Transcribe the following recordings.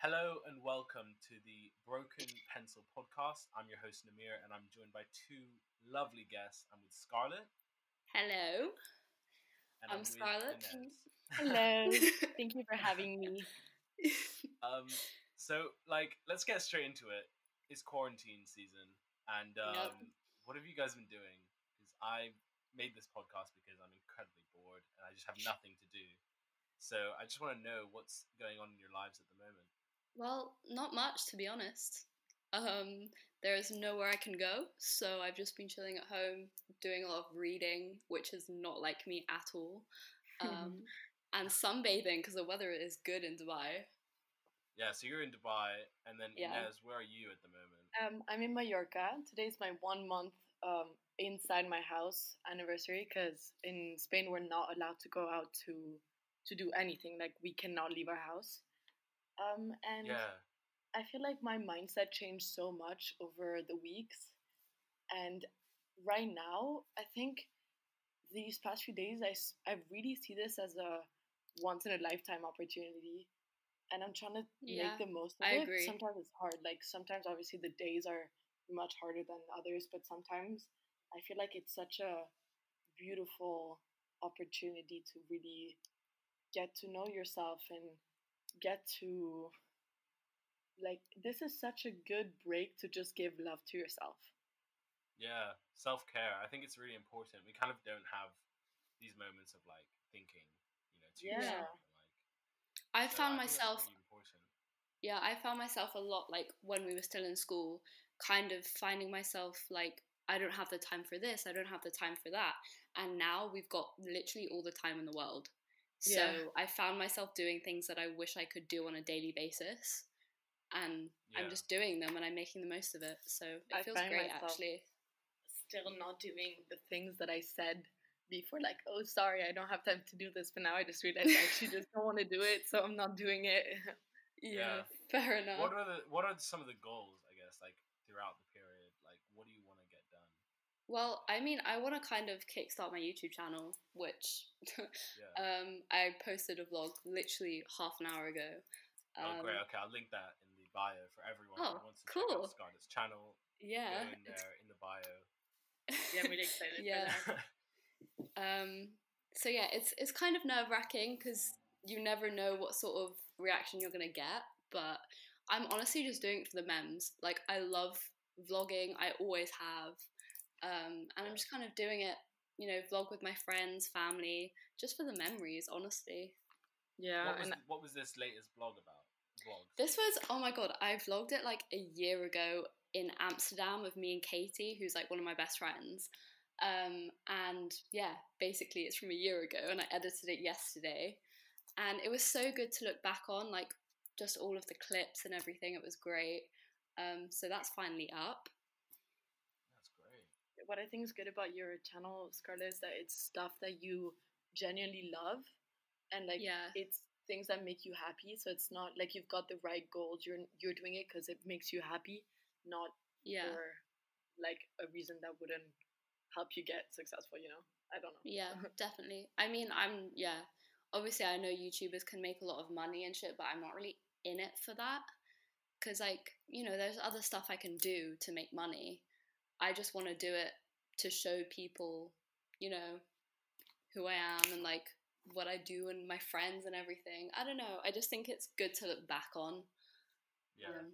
Hello and welcome to the Broken Pencil podcast. I'm your host Namir, and I'm joined by two lovely guests. I'm with Scarlett. Hello. And I'm with Scarlett. Hello. Thank you for having me. Um, so like, let's get straight into it. It's quarantine season, and um, Yep. what have you guys been doing? Because I made this podcast because I'm incredibly bored and I just have nothing to do. So I just want to know what's going on in your lives at the moment. Well, not much to be honest. Um, there is nowhere I can go, so I've just been chilling at home, doing a lot of reading, which is not like me at all, um, and sunbathing because the weather is good in Dubai. Yeah, so you're in Dubai, and then Yeah. Ines, where are you at the moment? Um, I'm in Mallorca. Today is my one month um, inside my house anniversary because in Spain we're not allowed to go out to to do anything. Like we cannot leave our house. Um, and Yeah, I feel like my mindset changed so much over the weeks. And right now, I think these past few days, I, I really see this as a once in a lifetime opportunity. And I'm trying to Yeah, make the most of I it. agree. Sometimes it's hard. Like, sometimes obviously the days are much harder than others, but sometimes I feel like it's such a beautiful opportunity to really get to know yourself and get to like this is such a good break to just give love to yourself yeah, self care. I think it's really important. We kind of don't have these moments of like thinking, you know, to Yeah. yourself. Like, I so found think that's myself really important. yeah, I found myself a lot like when we were still in school, kind of finding myself like, I don't have the time for this, I don't have the time for that. And now we've got literally all the time in the world. So Yeah. I found myself doing things that I wish I could do on a daily basis. And Yeah. I'm just doing them and I'm making the most of it. So it I feels great actually. still not doing the things that i said before like oh sorry i don't have time to do this but now i just realized i actually just don't want to do it so i'm not doing it Yeah. fair enough. What are the what are some of the goals? I guess like throughout the period. Like, what do you want to get done? Well, I mean, I want to kind of kickstart my YouTube channel, which Yeah. um, I posted a vlog literally half an hour ago. oh, Um, great. Okay, I'll link that in the bio for everyone Oh, who wants to check cool. out Scarlett's channel. Yeah. Go in there in the bio. yeah i'm really excited Yeah. for that Um, so yeah, it's it's kind of nerve wracking because you never know what sort of reaction you're gonna get. But I'm honestly just doing it for the memes. Like I love vlogging. I always have, um, and I'm just kind of doing it. You know, vlog with my friends, family, just for the memories. Honestly, yeah what was and what was this latest blog about? Vlog. this was oh my god. I vlogged it like a year ago in Amsterdam with me and Katie, who's like one of my best friends. Um, and yeah, basically it's from a year ago, and I edited it yesterday, and it was so good to look back on, like just all of the clips and everything. It was great. Um, so that's finally up. What I think is good about your channel, Scarlett, is that it's stuff that you genuinely love, and like Yeah. it's things that make you happy. So it's not like you've got the right goals. You're you're doing it because it makes you happy, not Yeah, for like a reason that wouldn't help you get successful. You know, I don't know. yeah, definitely. I mean, I'm yeah. Obviously, I know YouTubers can make a lot of money and shit, but I'm not really in it for that. Cause like you know, there's other stuff I can do to make money. I just want to do it to show people, you know, who I am and like what I do and my friends and everything. I don't know. I just think it's good to look back on. Yeah. Um,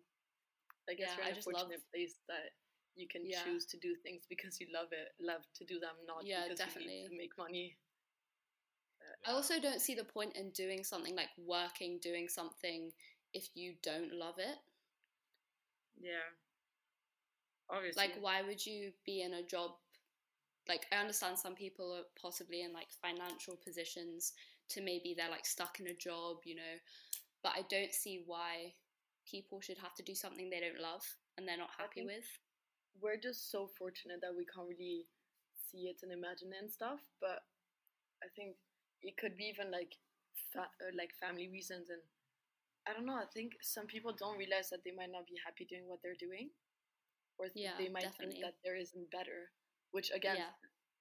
I guess Yeah, you're I in a just love- fortunate place that you can Yeah. choose to do things because you love it, love to do them, not Yeah, because you definitely. need to make money. I also don't see the point in doing something like working, doing something if you don't love it. Yeah. Obviously. Like, why would you be in a job? Like, I understand some people are possibly in like financial positions to maybe they're like stuck in a job, you know, but I don't see why people should have to do something they don't love and they're not happy with. we're just so fortunate that we can't really see it and imagine it and stuff. But I think it could be even like fa- uh, like family reasons and I don't know. I think some people don't realize that they might not be happy doing what they're doing, or Yeah, they might definitely. think that there isn't better, which again Yeah.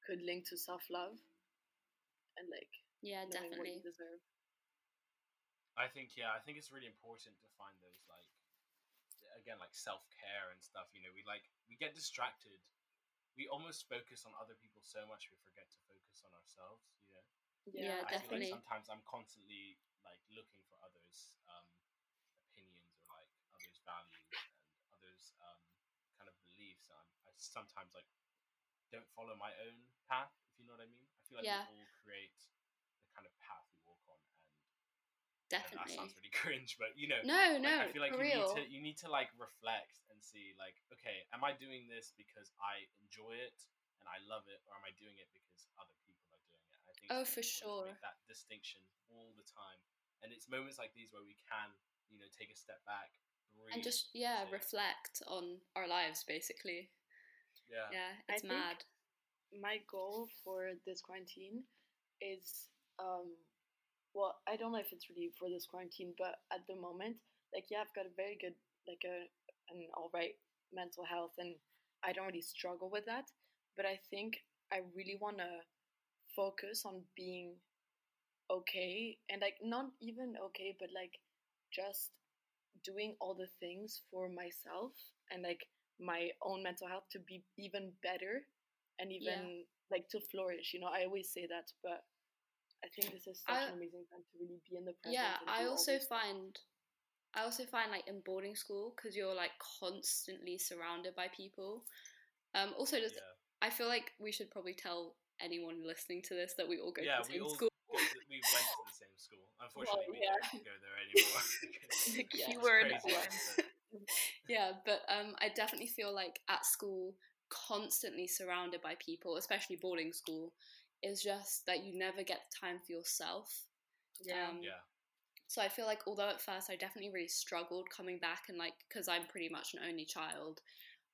could link to self love and like Yeah, knowing what definitely. you deserve. I think yeah, I think it's really important to find those like again like self care and stuff. You know, we like we get distracted. We almost focus on other people so much we forget to focus on ourselves. You know. Yeah, I feel definitely. like sometimes I'm constantly like looking for others' um, opinions or like others' values and others' um, kind of beliefs. And I'm, I sometimes like don't follow my own path. If you know what I mean. I feel like Yeah. we all create the kind of path we walk on, and I know that Definitely. sounds really cringe, but you know, No, like, no, I feel like you real. need to you need to like reflect and see like, okay, am I doing this because I enjoy it and I love it, or am I doing it because other people are doing it? I think Oh, for really important to sure. make that distinction all the time, and it's moments like these where we can, you know, take a step back, breathe, and just yeah, reflect on our lives basically. Yeah, Yeah, it's think- mad. my goal for this quarantine is um well i don't know if it's really for this quarantine but at the moment like yeah i've got a very good like a an all right mental health and i don't really struggle with that but i think i really want to focus on being okay and like not even okay but like just doing all the things for myself and like my own mental health to be even better and even like to flourish you know i always say that but i think this is such I- an amazing time to really be in the present Yeah, I also find I also find like in boarding school because you're like constantly surrounded by people. Um, also, just yeah. I feel like we should probably tell anyone listening to this that we all go yeah, to the we same all school. go to, we went to the same school. Unfortunately, we yeah. don't go there anymore. the keyword crazy, was but- yeah, but um, I definitely feel like at school, constantly surrounded by people, especially boarding school, is just that you never get the time for yourself. yeah Um, yeah, So I feel like although at first I definitely really struggled coming back and like because I'm pretty much an only child,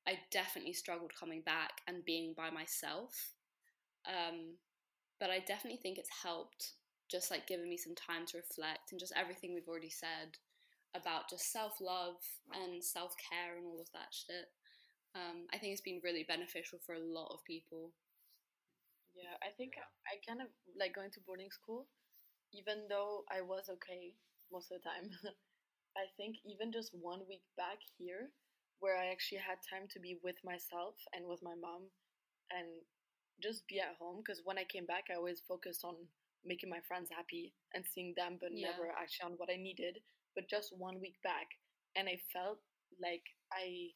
I definitely struggled coming back and being by myself. Um, but I definitely think it's helped just like giving me some time to reflect and just everything we've already said about just self love and self care and all of that shit. Um, I think it's been really beneficial for a lot of people. yeah i think Yeah. i kind of like going to boarding school even though i was okay most of the time i think even just one week back here where i actually had time to be with myself and with my mom and just be at home because when i came back i always focused on making my friends happy and seeing them but Yeah. never actually on what i needed but just one week back and i felt like i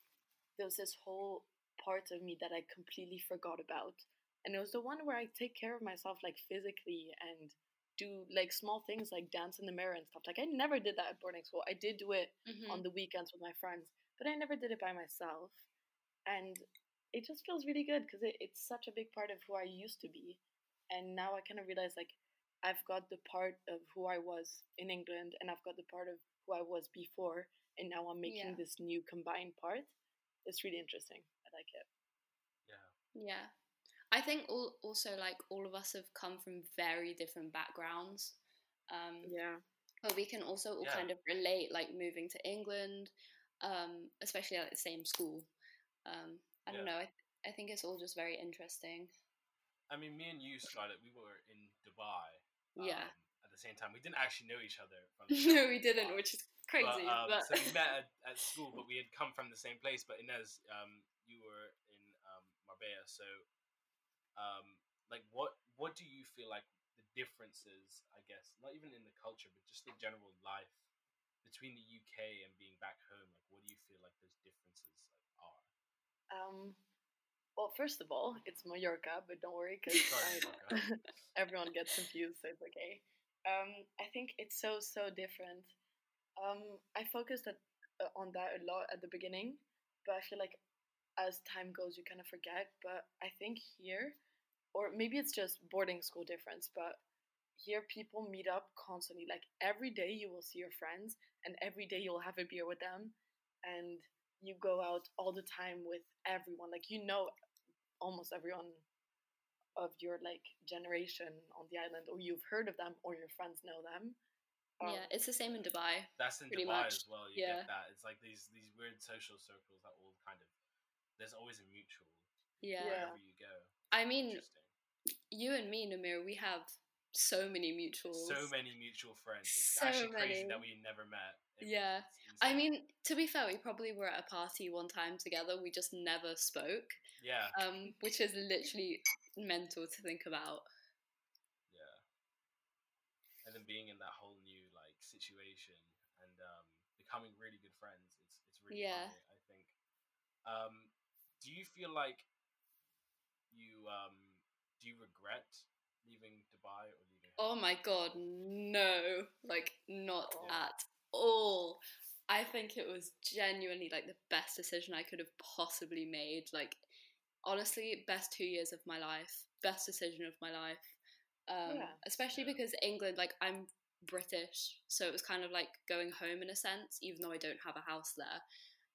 there was this whole part of me that i completely forgot about and it was the one where i take care of myself like physically and do like small things like dance in the mirror and stuff like i never did that at boarding school i did do it Mhm. on the weekends with my friends, but I never did it by myself. And it just feels really good because it, it's such a big part of who I used to be. And now I kind of realize like I've got the part of who I was in England and I've got the part of who I was before. And now I'm making Yeah. this new combined part. It's really interesting. I like it. yeah, Yeah. I think all, also like all of us have come from very different backgrounds. Um, Yeah. but we can also all Yeah. kind of relate like moving to England, um, especially at the same school. Um, I don't know. I, I think it's all just very interesting. I mean, me and you, Scarlett, we were in Dubai. Yeah. um, at the same time, we didn't actually know each other. From no, we didn't, which is crazy. But, um, but so we met at, at school, but we had come from the same place. But Ines, um, you were in um, Marbella, so um, like, what what do you feel like the differences? I guess not even in the culture, but just the general life between the UK and being back home. Like, what do you feel like those differences like, are? Um, well, first of all, it's Mallorca, but don't worry because everyone gets confused, so it's okay. Um, I think it's so so different. Um, I focused at, uh, on that a lot at the beginning, but I feel like as time goes, you kind of forget. But I think here, or maybe it's just boarding school difference, but here people meet up constantly. Like every day, you will see your friends, and every day you'll have a beer with them, and you go out all the time with everyone. Like you know, almost everyone of your like generation on the island, or you've heard of them, or your friends know them. Um, yeah, it's the same in Dubai. That's in Dubai much, as well. You yeah. get that. It's like these these weird social circles that all kind of. There's always a mutual Yeah. Yeah. wherever you go. I mean, you and me, Namir, we have so many mutuals. So many mutual friends. It's So actually crazy many. that we never met. It- Yeah. I mean, to be fair, we probably were at a party one time together. We just never spoke, yeah, um, which is literally mental to think about. yeah. And then being in that whole new like situation and um, becoming really good friends, it's it's really Yeah. funny. I think. Um, do you feel like you um do you regret leaving Dubai or leaving? Oh my god, no. Like, not Yeah. at all. I think it was genuinely like the best decision I could have possibly made. Like, honestly, best two years of my life, best decision of my life. Um, Yeah. Especially Yeah. because England, like, I'm British, so it was kind of like going home in a sense, even though I don't have a house there.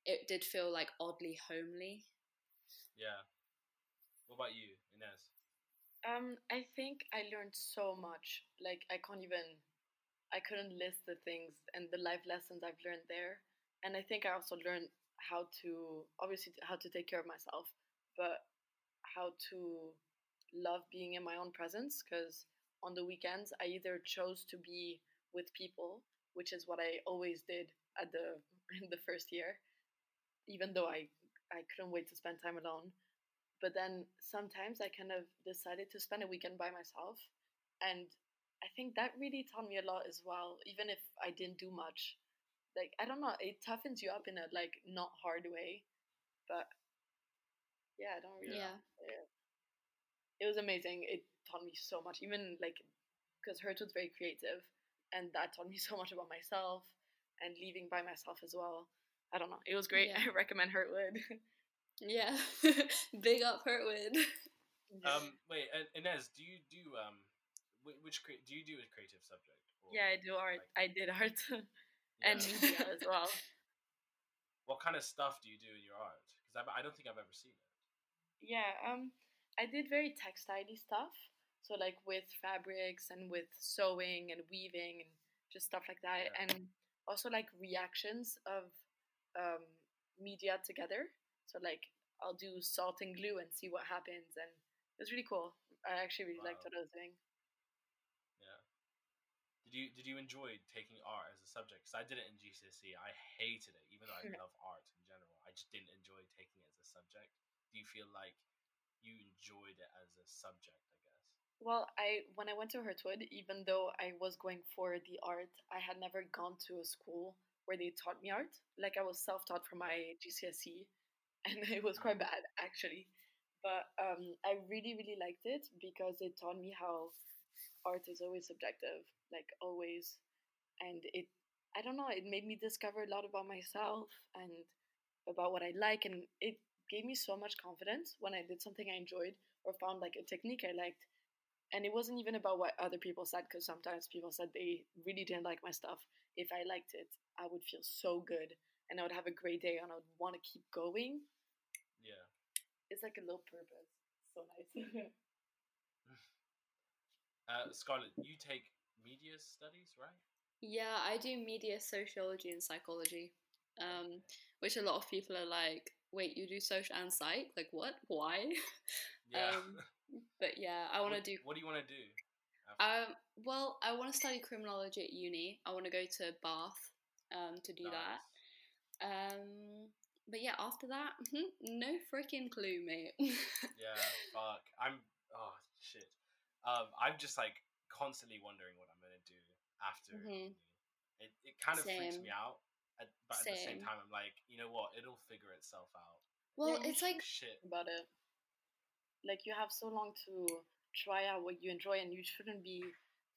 It did feel like oddly homely. Yeah. What about you, Ines? Um, I think I learned so much. Like I can't even, I couldn't list the things and the life lessons I've learned there. And I think I also learned how to, obviously, how to take care of myself, but how to love being in my own presence. Because on the weekends, I either chose to be with people, which is what I always did at the in the first year, even though I I couldn't wait to spend time alone but then sometimes I kind of decided to spend a weekend by myself. And I think that really taught me a lot as well, even if I didn't do much. Like, I don't know, it toughens you up in a like not hard way. But yeah, I don't really. Yeah. yeah. It was amazing. It taught me so much, even like because Hurt was very creative, and that taught me so much about myself and leaving by myself as well. I don't know. It was great. Yeah. I recommend Hurtwood. Yeah. Big up Hurtwood. Um, wait, uh, Ines, do you do um, which crea- do you do a creative subject? Or, Yeah, I do art. like- I did art yeah. and media as well. What kind of stuff do you do in your art? Because I, I don't think I've ever seen it. Yeah, um, I did very textile stuff. So like with fabrics and with sewing and weaving and just stuff like that, Yeah. and also like reactions of um, media together. So like I'll do salt and glue and see what happens, and it was really cool. I actually really liked Wow. what I was doing. Yeah. Did you did you enjoy taking art as a subject? Because I did it in GCSE. I hated it, even though I love art in general. I just didn't enjoy taking it as a subject. Do you feel like you enjoyed it as a subject? I guess. Well, I when I went to Hurtwood, even though I was going for the art, I had never gone to a school where they taught me art. Like I was self-taught for my GCSE, and it was quite bad actually. But um, I really, really liked it because it taught me how art is always subjective, like always, and it. I don't know. It made me discover a lot about myself and about what I like, and it gave me so much confidence when I did something I enjoyed or found like a technique I liked. And it wasn't even about what other people said because sometimes people said they really didn't like my stuff. If i liked it i would feel so good and i would have a great day and i would want to keep going. Yeah. it's like a little purpose. So nice. Uh, Scarlett, you take media studies, right? Yeah, I do media sociology and psychology, um, which a lot of people are like, wait, you do social and psych? Like, what? Why? Yeah. Um, but yeah, I want to do. What do you want to do? after? Um, well, I want to study criminology at uni. I want to go to Bath um, to do that. Um, but yeah, after that, mhm, no freaking clue, mate. Yeah, fuck. I'm. Oh shit. Um, I'm just like constantly wondering what I'm gonna do after. Mhm. uni. It it kind of freaks me out, at, but at the same Same. time, I'm like, you know what? It'll figure itself out. well, you it's like Shit. about it like you have so long to try out what you enjoy and you shouldn't be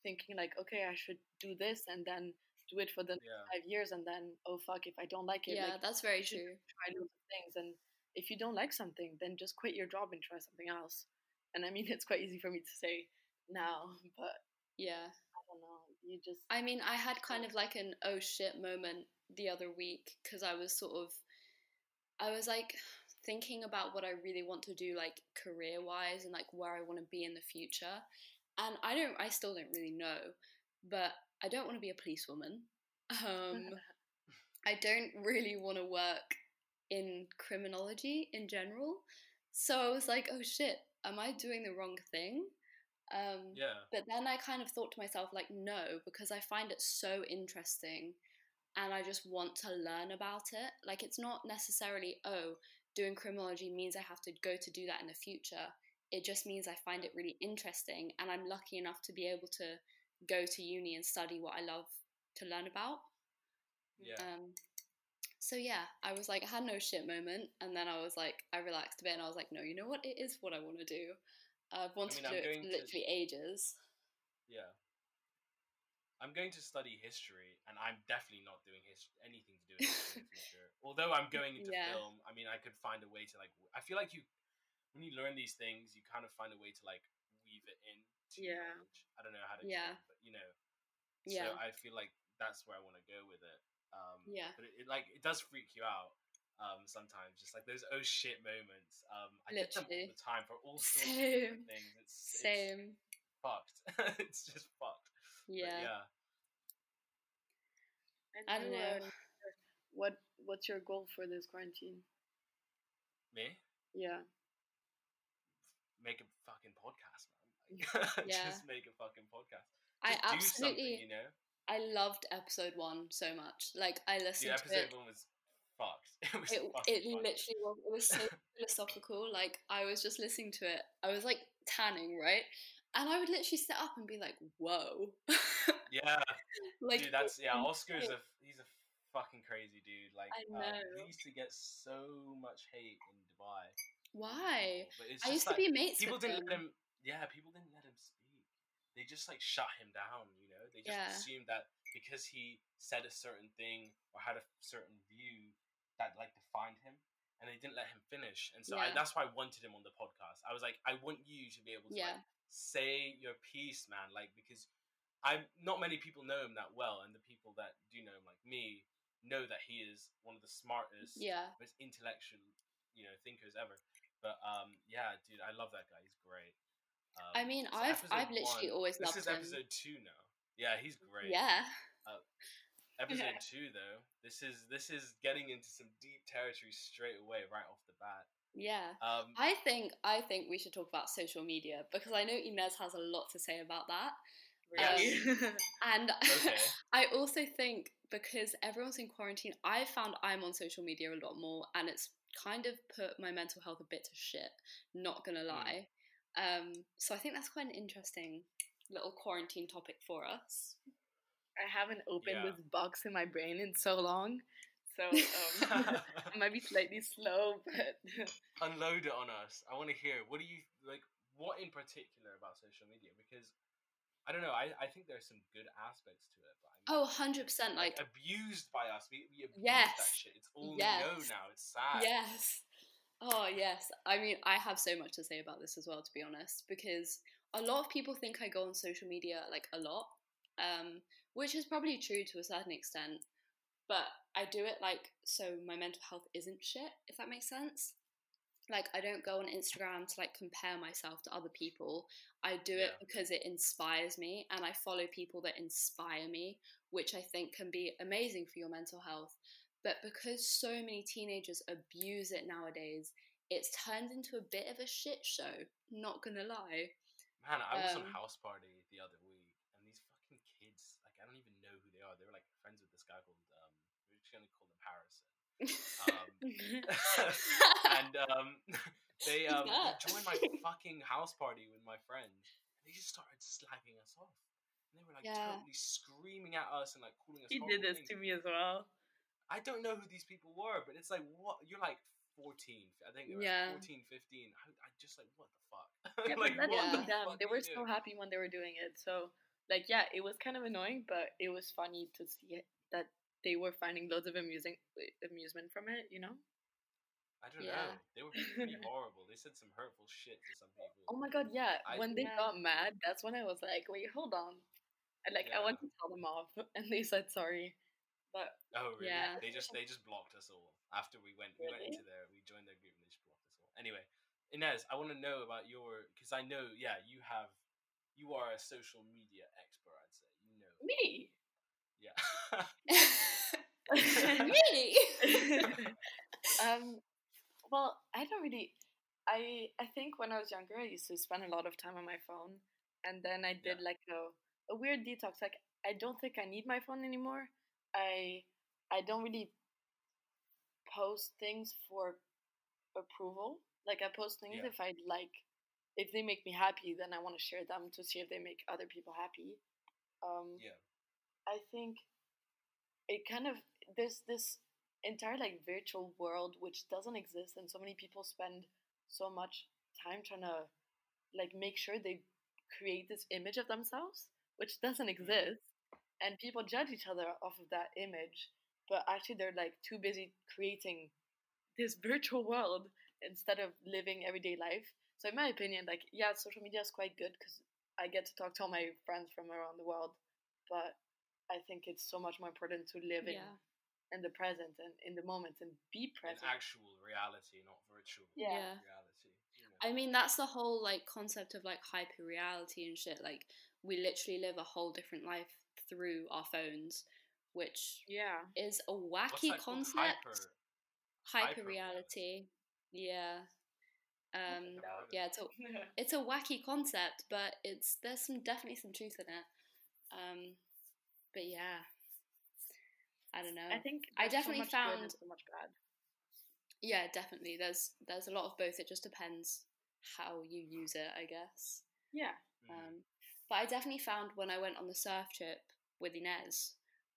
thinking like okay i should do this and then do it for the Yeah. five years and then oh fuck if i don't like it yeah, like that's very true. try loads of things and if you don't like something then just quit your job and try something else and i mean it's quite easy for me to say now but Yeah. i don't know you just I mean, I had kind of like an oh shit moment the other week because I was sort of, I was like thinking about what I really want to do, like career wise, and like where I want to be in the future. And I don't, I still don't really know, but I don't want to be a policewoman. Um, I don't really want to work in criminology in general. So I was like, oh shit, am I doing the wrong thing? Um, Yeah. But then I kind of thought to myself, like, no, because I find it so interesting and I just want to learn about it. Like, it's not necessarily, oh, doing criminology means I have to go to do that in the future. It just means I find it really interesting and I'm lucky enough to be able to go to uni and study what I love to learn about. Yeah. Um, so yeah, I was like, I had no shit moment, and then I was like, I relaxed a bit, and I was like, no, you know what? It is what I want to do. I've wanted I'm to do it for to- literally ages. Yeah. I'm going to study history, and I'm definitely not doing his- anything to do with history in the future. Although I'm going into Yeah. film, I mean, I could find a way to like. I feel like you, when you learn these things, you kind of find a way to like weave it in. Yeah. knowledge. I don't know how to. Yeah. it, but you know. Yeah. So I feel like that's where I want to go with it. Um, Yeah. But it, it like it does freak you out. Um, sometimes just like those oh shit moments. Um, I get them all the time for all sorts of Same. different things. It's it's Same. fucked. it's just fucked. But Yeah. Yeah. And I don't you, know. what What's your goal for this quarantine? Me Yeah. make a fucking podcast, man. Like, Yeah. just make a fucking podcast. I Just do absolutely, you know. I loved episode one so much. Like I The listened to episode it. one was fucked. It was It, it literally was. It was so philosophical. Like I was just listening to it. I was like tanning, right? And I would literally sit up and be like, "Whoa!" Yeah, like dude. That's yeah. Oscar's a he's a fucking crazy dude. Like I um, know. he used to get so much hate in Dubai. Why? But it's I used to be mates people with didn't them. let him. Yeah, people didn't let him speak. They just like shut him down. You know, they just Yeah. assumed that because he said a certain thing or had a certain view that like defined him, and they didn't let him finish. And so I, that's why I wanted him on the podcast. I was like, I want you to be able to Yeah. like, say your piece, man. Like because I'm not many people know him that well, and the people that do know him, like me, know that he is one of the smartest, Yeah. most intellectual, you know, thinkers ever. But um, yeah, dude, I love that guy. He's great. Um, I mean, I've I've literally one- always This loved is him. episode two now. Yeah, he's great. Yeah. Episode two though, this is this is getting into some deep territory straight away, right off the bat. Yeah. Um, I think I think we should talk about social media because I know Ines has a lot to say about that. Really? And Okay. I also think because everyone's in quarantine, I found I'm on social media a lot more and it's kind of put my mental health a bit to shit, not gonna lie. Um, so I think that's quite an interesting little quarantine topic for us. I haven't opened Yeah. this box in my brain in so long, so um, I might be slightly slow, but Unload it on us. I want to hear. What do you like? What in particular about social media? Because I don't know. I, I think there's some good aspects to it, but I'm, Oh, 100%. Like, abused by us. We, we abuse Yes. that shit. It's all we know now. It's sad. Yes. Oh, yes. I mean, I have so much to say about this as well, to be honest, because a lot of people think I go on social media like a lot, um, which is probably true to a certain extent. But I do it like so my mental health isn't shit, if that makes sense. Like, I don't go on Instagram to like compare myself to other people. I do it because it inspires me and I follow people that inspire me, which I think can be amazing for your mental health. But because so many teenagers abuse it nowadays, it's turned into a bit of a shit show. Not gonna lie. Man, I was on Um, house party the other week, and these fucking kids, like, I don't even know who they are. They were like friends with this guy called, um, we're just gonna call him Harrison. Um, and um, they um joined my fucking house party with my friends. And they just started slagging us off. And they were like Yeah. totally screaming at us and like calling us. he did this things. to me as well. I don't know who these people were, but it's like what you're like 14. I think they were Yeah. like 14, 15. I, I just like what the fuck? Yeah, like but that's what Yeah. the them. They were so doing? happy when they were doing it. So, like, yeah, it was kind of annoying, but it was funny to see it, that they were finding loads of amusing amusement from it. You know? I don't Yeah. know. They were pretty horrible. They said some hurtful shit to some people. Oh my god, yeah. I- when they Yeah. got mad, that's when I was like, wait, hold on. And like, I Yeah. went to tell them off, and they said sorry. But Oh really? Yeah. They just they just blocked us all after we went we went into there, we joined their group and they just blocked us all. Anyway, Ines, I want to know about your because I know yeah you have you are a social media expert. I'd say you know me. Yeah. Me. um, well, I don't really. I I think when I was younger, I used to spend a lot of time on my phone, and then I did like a, a weird detox. Like I don't think I need my phone anymore. I I don't really post things for approval. Like I post things Yeah. if I like if they make me happy, then I want to share them to see if they make other people happy. Um, Yeah. I think it kind of there's this entire like virtual world which doesn't exist, and so many people spend so much time trying to like make sure they create this image of themselves which doesn't mm-hmm. exist, and people judge each other off of that image, but actually they're like too busy creating this virtual world instead of living everyday life. So in my opinion, like yeah, social media is quite good because I get to talk to all my friends from around the world, but I think it's so much more important to live in yeah. in the present and in the moment and be In present. actual reality, not virtual Yeah. Yeah. reality. you know. I mean, that's the whole like concept of like hyper reality and shit. Like, we literally live a whole different life through our phones, which Yeah. is a What's wacky that concept. Hyper. Hyper hyper-reality. Yeah. Um. Never Yeah. It's a it's a wacky concept, but it's there's some definitely some truth in it. Um. But yeah. I don't know. I think I there's so definitely much good found- so much bad. yeah, definitely. There's there's a lot of both. It just depends how you use it, I guess. Yeah. Mm. Um, but I definitely found when I went on the surf trip with Ines,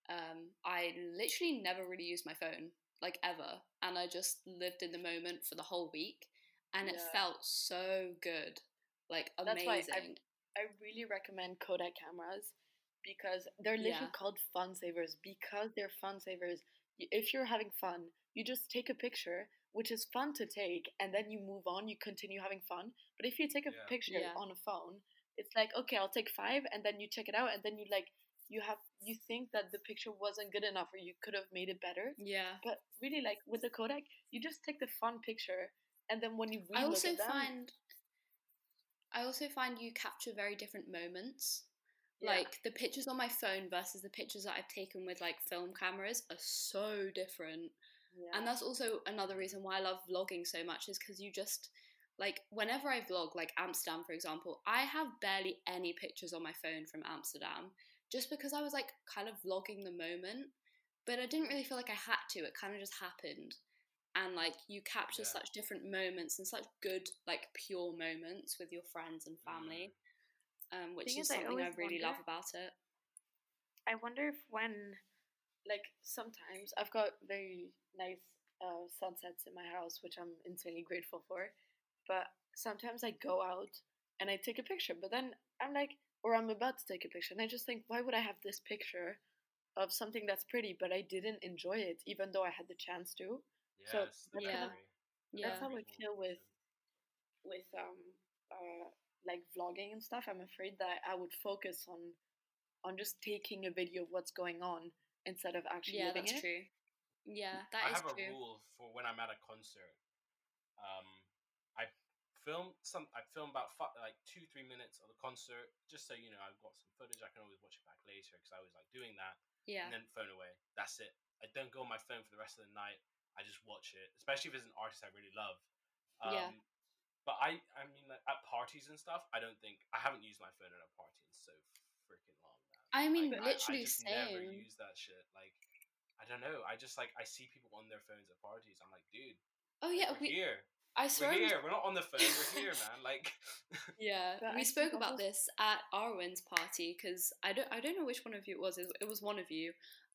um, I literally never really used my phone, like ever. And I just lived in the moment for the whole week. And it felt so good. Like That's why I- amazing. I really recommend Kodak cameras because they're literally Yeah. called fun savers because they're fun savers. If you're having fun, you just take a picture, which is fun to take, and then you move on, you continue having fun. But if you take a Yeah. picture Yeah. on a phone, it's like, okay, I'll take five, and then you check it out, and then you like, you have, you think that the picture wasn't good enough or you could have made it better. yeah. But really, like with the Kodak, you just take the fun picture, and then when you relook I also at them, find I also find you capture very different moments. Yeah. Like the pictures on my phone versus the pictures that I've taken with like film cameras are so different. yeah. And that's also another reason why I love vlogging so much is because you just like whenever I vlog, like Amsterdam for example, I have barely any pictures on my phone from Amsterdam just because I was like kind of vlogging the moment, but I didn't really feel like I had to. It kind of just happened. And like you capture Yeah. such different moments and such good like pure moments with your friends and family, mm. Um, which is is, something I, always really love about it. I wonder if when, like, sometimes I've got very nice uh, sunsets in my house, which I'm insanely grateful for. But sometimes I go out and I take a picture, but then I'm like, or I'm about to take a picture, and I just think, why would I have this picture of something that's pretty, but I didn't enjoy it, even though I had the chance to? Yes, so the that's how- Yeah. That's how I feel with with um uh like vlogging and stuff. I'm afraid that I would focus on on just taking a video of what's going on instead of actually Yeah, living that's it. true. Yeah, I that is have a rule for when I'm at a concert. Um, I film some. I film about fi- like two, three minutes of the concert, just so you know I've got some footage. I can always watch it back later because I was like doing that, Yeah. and then phone away. That's it. I don't go on my phone for the rest of the night. I just watch it, especially if it's an artist I really love. Um, Yeah. But I, I mean, like, at parties and stuff, I don't think I haven't used my phone at a party in so freaking long. Man. I mean, Like, literally I, just never use that shit. Like, I don't know. I just like I see people on their phones at parties. I'm like, dude, Oh like, yeah, we're we. here. I We're swear. here. We're not on the phone. We're here, man. Like, Yeah, But we think spoke about also- this at Arwen's party because I don't I don't know which one of you it was. It it was one of you,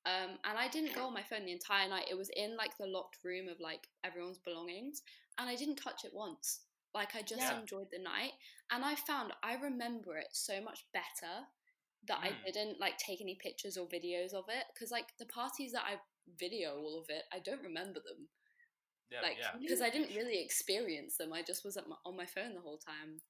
um, and I didn't go on my phone the entire night. It was in like the locked room of like everyone's belongings, and I didn't touch it once. Like I just Yeah. enjoyed the night, and I found I remember it so much better that I Mm. didn't like take any pictures or videos of it because like the parties that I video all of it, I don't remember them yeah, like yeah, because I didn't really experience them. I just was at my, on my phone the whole time.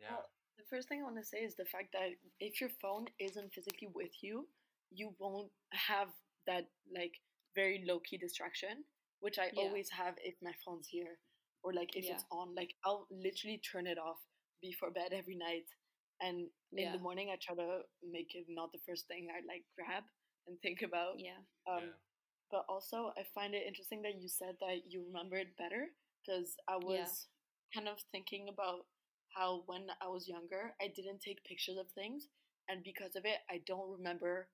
Yeah, Well, The first thing I want to say is the fact that if your phone isn't physically with you, you won't have that like very low key distraction, which I Yeah. always have if my phone's here or like if Yeah. it's on. Like I'll literally turn it off before bed every night, and in Yeah. the morning I try to make it not the first thing I like grab and think about. Yeah. Um, yeah. but also I find it interesting that you said that you remember it better because I was Yeah. kind of thinking about how when I was younger, I didn't take pictures of things, and because of it, I don't remember.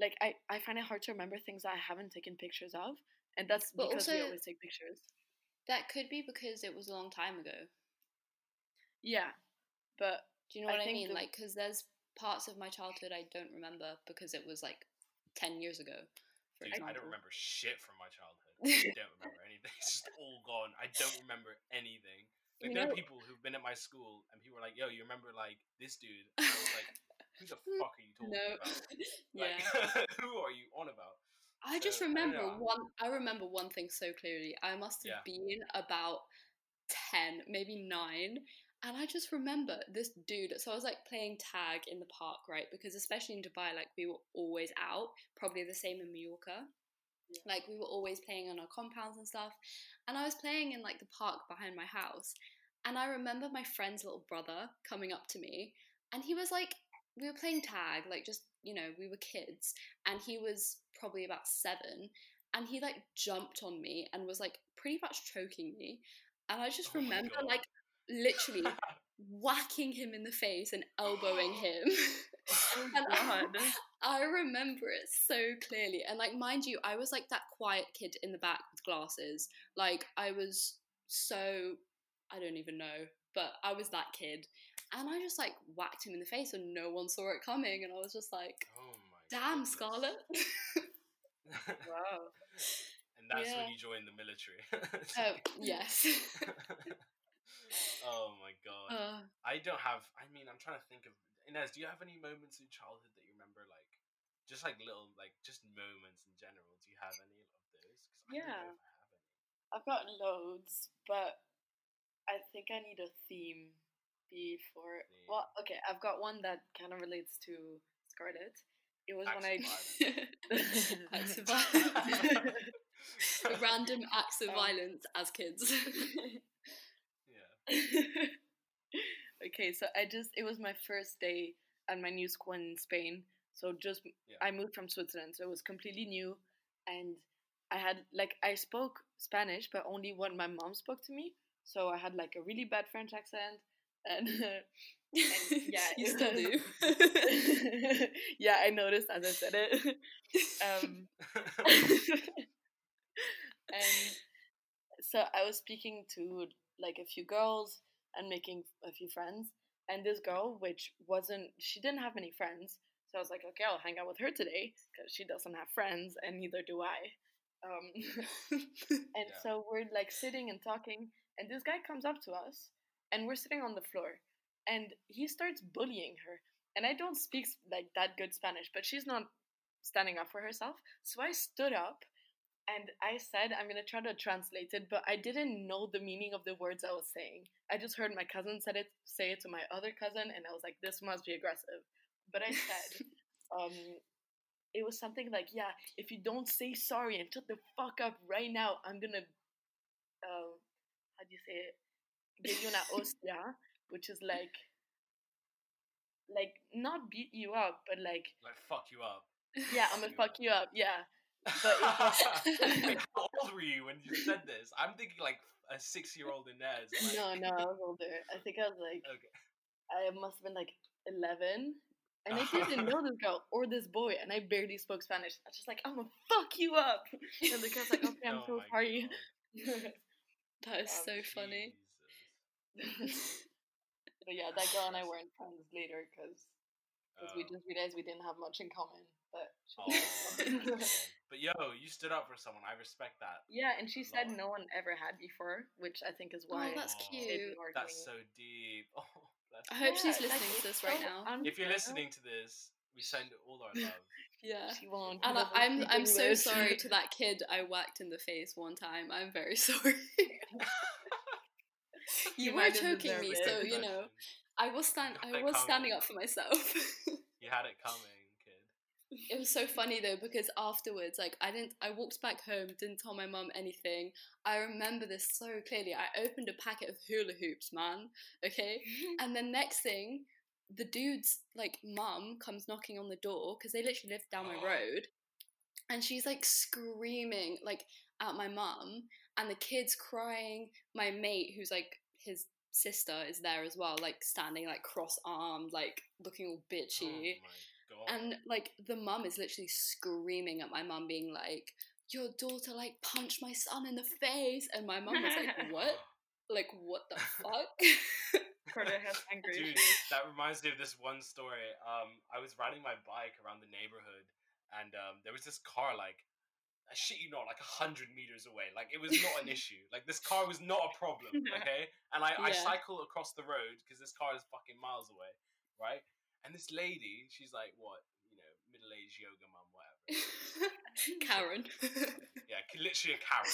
Like I, I find it hard to remember things that I haven't taken pictures of, and that's But because we always take pictures. That could be because it was a long time ago. Yeah, but Do you know what I, think mean? the- Like, because there's parts of my childhood I don't remember because it was like 10 years ago, for Dude, I don't remember shit from my childhood. I don't remember anything. It's just all gone. I don't remember anything. Like You there know- are people who've been at my school and people are like, "Yo, you remember like this dude?" And I was like, "Who the fuck are you talking No. about? yeah. Like, who are you on about?" I just So, remember know. one. I remember one thing so clearly. I must have Yeah. been about ten, maybe nine, and I just remember this dude. So I was like playing tag in the park, right? Because especially in Dubai, like we were always out. Probably the same in Mallorca. Yeah. Like we were always playing on our compounds and stuff. And I was playing in like the park behind my house, and I remember my friend's little brother coming up to me, and he was like, we were playing tag, like just you know, we were kids, and he was probably about seven, and he like jumped on me and was like pretty much choking me, and I just Oh remember like literally whacking him in the face and elbowing him. oh god, I remember it so clearly. And like mind you, I was like that quiet kid in the back with glasses. Like I was so I don't even know, but I was that kid. And I just like whacked him in the face and no one saw it coming and I was just like, oh my. "Damn, goodness. Scarlett." wow. and that's Yeah. when you joined the military. oh, yes. oh my god. uh, I don't have. I mean, I'm trying to think of. Ines, do you have any moments in childhood that you remember, like, just like little, like, just moments in general? Do you have any of those? 'Cause I don't Yeah. know if I have any. I've got loads, but I think I need a theme before. Theme. Well, okay, I've got one that kind of relates to Scarlett. It was Acts when I. acts of violence. Random acts of Um, violence as kids. yeah. okay, so I just it was my first day at my new school in Spain. So just Yeah. I moved from Switzerland, so it was completely new, and I had like I spoke Spanish, but only when my mom spoke to me. So I had like a really bad French accent, and yeah, you still do. yeah, I noticed as I said it. um, and so I was speaking to like a few girls and making a few friends. And this girl, which wasn't, she didn't have many friends. So I was like, okay, I'll hang out with her today because she doesn't have friends and neither do I. Um, and Yeah. so we're like sitting and talking, and this guy comes up to us, and we're sitting on the floor, and he starts bullying her. And I don't speak like that good Spanish, but she's not standing up for herself. So I stood up and I said, I'm going to try to translate it, but I didn't know the meaning of the words I was saying. I just heard my cousin said it, say it to my other cousin, and I was like, this must be aggressive. But I said, um, it was something like, yeah, if you don't say sorry and shut the fuck up right now, I'm going to, uh, how do you say it? Give you una hostia, which is like, like not beat you up, but like, like, fuck you up. yeah, I'm gonna fuck you up, yeah. But Wait, how old were you when you said this? I'm thinking like a six-year-old Ines. Like, No, no, I was older. I think I was like, Okay. I must have been like 11. And I didn't know this girl or this boy, and I barely spoke Spanish. I was just like, I'm gonna fuck you up. And the girl's like, okay, I'm Oh so sorry. God. that is Um, so funny. Jesus. but yeah, that girl and I weren't friends later because we Oh. just realized we didn't have much in common. But Oh, was- that's a shame. but yo, you stood up for someone. I respect that. yeah, and she said lot. no one ever had before, which I think is Oh, why that's Oh, cute. it didn't work That's so deep. Oh, bless I you. hope she's Yeah, like, listening to it's this right so now. If you're uh, listening to this, we send all our love. Yeah. she won't. And I, I'm I'm so sorry to that kid I whacked in the face one time. I'm very sorry. you You were might choking me, so you know I was stand I it was standing up for myself. You had it coming, kid. it was so funny though because afterwards, like I didn't I walked back home, didn't tell my mum anything. I remember this so clearly. I opened a packet of hula hoops, man. Okay, and then next thing, the dude's like mum comes knocking on the door because they literally live down my road, and she's like screaming like at my mum, and the kid's crying. My mate, who's like his sister is there as well, like standing like cross armed, like looking all Oh bitchy. my god. And like the mum is literally screaming at my mum, being like, "Your daughter like punched my son in the face," and my mum was like, "What? Like what the fuck?" Carter Dude, that reminds me of this one story. Um, I was riding my bike around the neighborhood, and um, there was this car like, I shit you not, like a hundred meters away. Like it was not an issue. Like this car was not a problem. Okay, and I, I cycle across the road because this car is fucking miles away, right? And this lady, she's like, what, you know, middle aged yoga mum, whatever. Karen. Yeah, literally a Karen.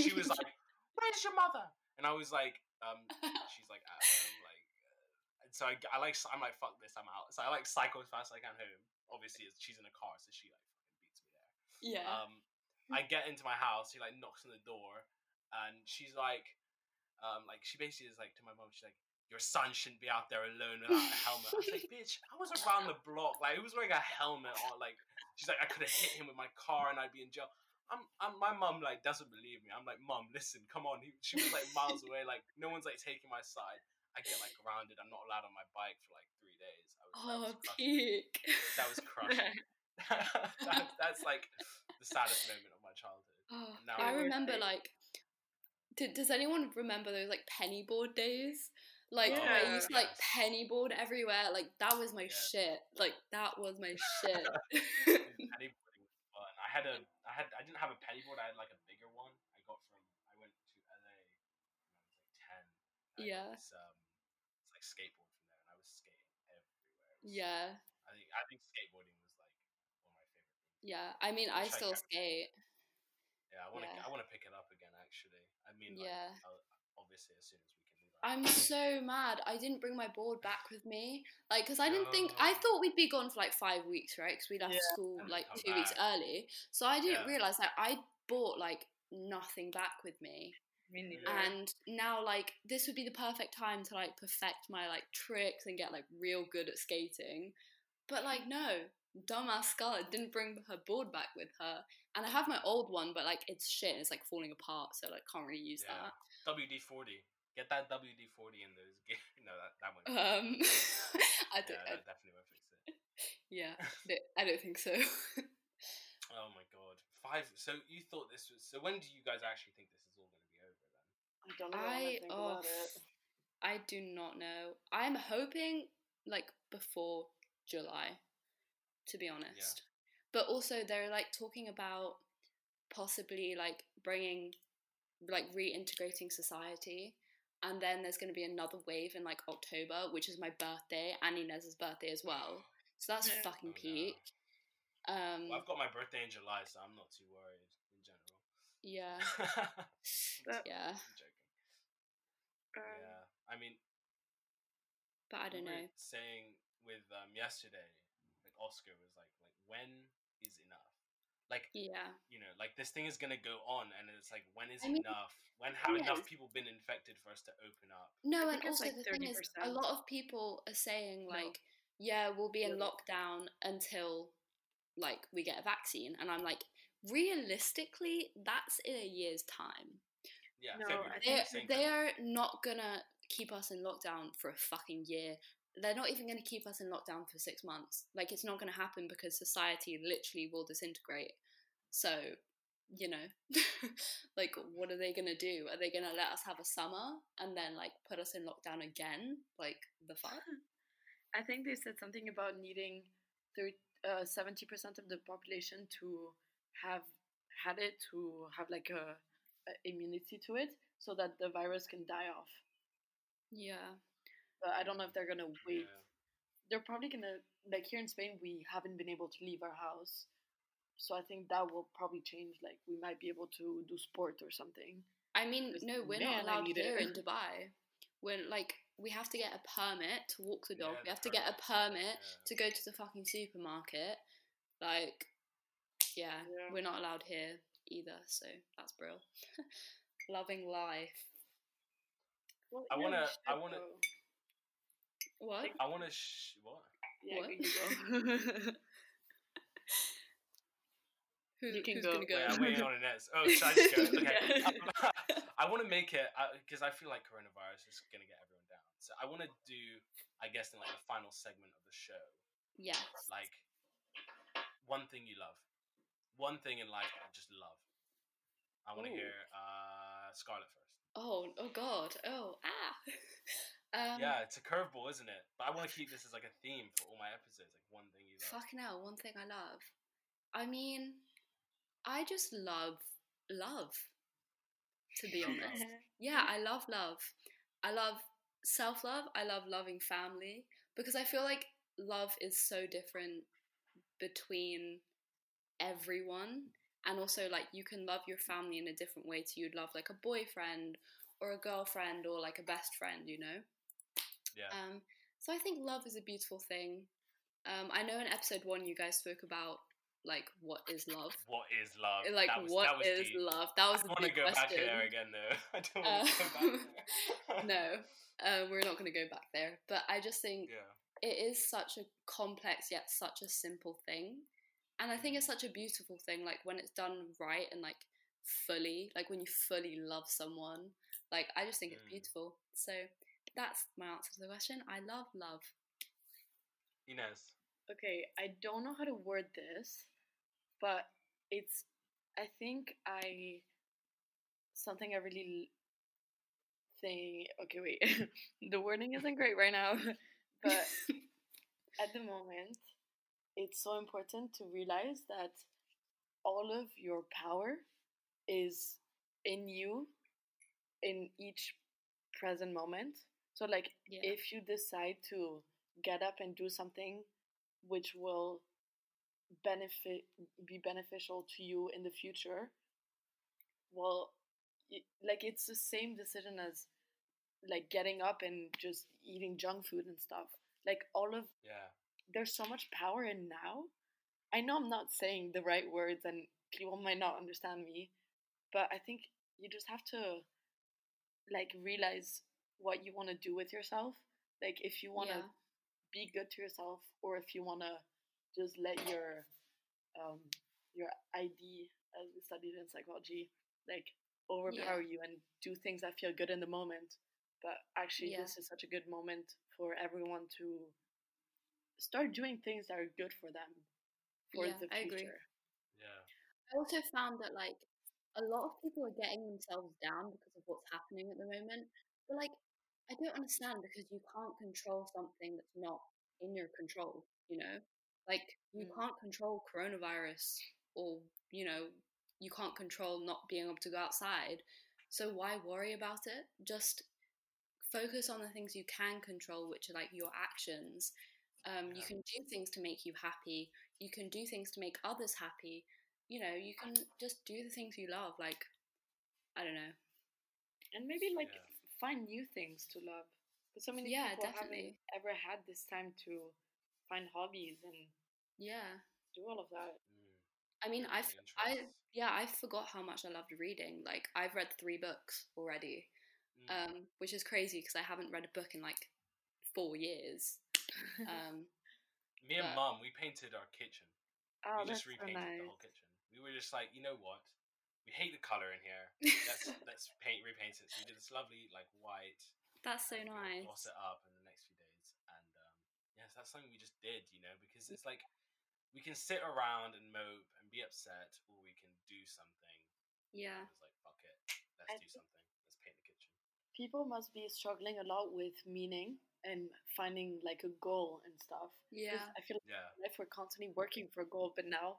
She was like, "Where's your mother?" And I was like, um, she's like at home, like. Uh, and so I, I like, I'm like, fuck this, I'm out. So I like cycle as fast as I can home. Obviously, she's in a car, so she like beats me there. yeah. Um, I get into my house. She like knocks on the door, and she's like, um, like she basically is like to my mom. She's like, "Your son shouldn't be out there alone without a helmet." I was like, "Bitch, I was around the block. Like, who was wearing a helmet Or Like, she's like, I could have hit him with my car, and I'd be in jail." I'm, I'm, my mum like doesn't believe me. I'm like, Mum, listen, come on. He, she was like miles away. Like, no one's like taking my side. I get like grounded. I'm not allowed on my bike for like three days. I was, that oh, was crushing. peak. That was crushing. that, that's like the saddest moment of my childhood. Oh, I remember like- like. Did, does anyone remember those like penny board days? Like where Yeah. you used to like penny board everywhere. Like that was my Yeah. shit. Like that was my shit. penny boarding was fun. I had a, I had, I didn't have a penny board. I had like a bigger one. I got from, I went to LA when I was like ten. Yeah. This, um, it's like skateboard from there, and I was skating everywhere. Was- yeah, I think, I think skateboarding was like one of my favorite things. yeah. I mean, I I still it. skate. Yeah, I want to, Yeah. I want to pick it up again. Actually, I mean, like, Yeah. I'll, obviously as soon as we can leave. our I'm so mad. I didn't bring my board back with me. Like, because I didn't think, I thought we'd be gone for like five weeks, right? Because we left Yeah. school And like come two weeks back. early. So I didn't Yeah. realize that I bought like nothing back with me. Me neither. Yeah. And now, like, this would be the perfect time to like perfect my like tricks and get like real good at skating. But like, no, dumbass Scarlett didn't bring her board back with her. And I have my old one, but like, it's shit. and It's like falling apart, so like, can't really use Yeah. WD forty. Get that WD forty in those. Ga- no, that that one. that. Um, I don't. yeah, I, that definitely won't fix it. yeah, I- I don't think so. Oh my god, five. So you thought this was? So when do you guys actually think this is all going to be over then? I don't know. I think oh, about it. I do not know. I'm hoping like before July, to be honest. But also they're like talking about possibly like bringing like reintegrating society and then there's going to be another wave in like October which is my birthday and Ines's birthday as well. So that's Yeah. fucking Oh, no. peak. Um Well, I've got my birthday in July, so I'm not too worried in general. yeah. But- Yeah. I'm joking. Um, Yeah, I mean, But I don't were know. Saying with um yesterday, like Oscar was like, like when is enough? Like Yeah. you know, like this thing is gonna go on, and it's like, when is I mean, enough? When have yes. enough people been infected for us to open up? No, I and also like, the thing is, a lot of people are saying No. like, yeah, we'll be in Yeah. lockdown until like we get a vaccine, and I'm like, realistically, that's in a year's time. Yeah, No, They same they are not gonna keep us in lockdown for a fucking year. They're not even gonna keep us in lockdown for six months. Like it's not gonna happen because society literally will disintegrate. So, you know, like what are they gonna do? Are they gonna let us have a summer and then like put us in lockdown again? Like the fuck? I think they said something about needing thir- uh, 70% of the population to have had it, to have like a, a immunity to it, so that the virus can die off. Yeah. But I don't know if they're gonna wait. Yeah. They're probably gonna like here in Spain. We haven't been able to leave our house, so I think that will probably change. Like we might be able to do sport or something. I mean, no, we're man, not allowed here it. in Dubai. We're like, we have to get a permit to walk the dog. Yeah, we the have to get a permit yeah. to go to the fucking supermarket. Like, yeah, Yeah. we're not allowed here either. So that's brill. Loving life. Well, I wanna- we I wanna- go. What? I want to. Sh- what? Yeah, What? you go. Who, You can who's go. gonna go? Wait, I'm waiting on Ines. Oh, should I just go? Okay. Yeah. I want to make it because I feel like coronavirus is gonna get everyone down. So I want to do, I guess, in like the final segment of the show, Yes. like one thing you love, one thing in life you just love. I want to hear uh, Scarlett first. Oh, oh God. Oh, ah. Um, yeah, it's a curveball, isn't it? But I want to keep this as like a theme for all my episodes. Like one thing you love. Fucking hell, one thing I love. I mean, I just love love, to be honest. yeah, I love love. I love self love. I love loving family because I feel like love is so different between everyone. And also, like, you can love your family in a different way to you'd love like a boyfriend or a girlfriend or like a best friend, you know? Yeah. Um, so I think love is a beautiful thing. Um, I know in episode one you guys spoke about like what is love. what is love? Like that was, what that was is deep. love? That was I want to go question. back there again, though. I don't want to go Uh, back there. no, um, we're not going to go back there. But I just think Yeah. it is such a complex yet such a simple thing, and I think it's such a beautiful thing. Like when it's done right and like fully, like when you fully love someone. Like I just think it's Mm. beautiful. So that's my answer to the question. I love love. Ines. okay, I don't know how to word this, but it's I think I something I really think okay wait the wording isn't great right now but at the moment it's so important to realize that all of your power is in you in each present moment so like yeah. if you decide to get up and do something which will benefit be beneficial to you in the future well y- like it's the same decision as like getting up and just eating junk food and stuff like all of Yeah. there's so much power in now i know i'm not saying the right words and people might not understand me but i think you just have to like realize what you want to do with yourself like if you want to Yeah. be good to yourself or if you want to just let your um your id as we studied in psychology like overpower you and do things that feel good in the moment but actually Yeah. this is such a good moment for everyone to start doing things that are good for them for Yeah, the I agree. future Yeah. I also found that like a lot of people are getting themselves down because of what's happening at the moment. But like I don't understand because you can't control something that's not in your control, you know? Like you Mm. can't control coronavirus or, you know, you can't control not being able to go outside. So why worry about it? Just focus on the things you can control, which are like your actions. Um, You can do things to make you happy. You can do things to make others happy you know, you can just do the things you love. Like, I don't know. and maybe like Yeah. Find new things to love because so many Yeah, people definitely. haven't ever had this time to find hobbies and Yeah. do all of that Mm. I mean, I've, I, yeah, I forgot how much I loved reading. Like, I've read three books already, Mm. um, which is crazy because I haven't read a book in like four years. Um, Me and but- mum, we painted our kitchen. oh we that's just so repainted nice the whole kitchen. We were just like, you know what? We hate the color in here. Let's let's paint repaint it. So we did this lovely like white. that's so nice. Gloss it up in the next few days, and um, yes, that's something we just did. You know, because it's like we can sit around and mope and be upset, or we can do something. Yeah. It was like, fuck it, let's I do something. Let's paint the kitchen. people must be struggling a lot with meaning and finding like a goal and stuff. Yeah. i feel Yeah. life we're constantly working for a goal but now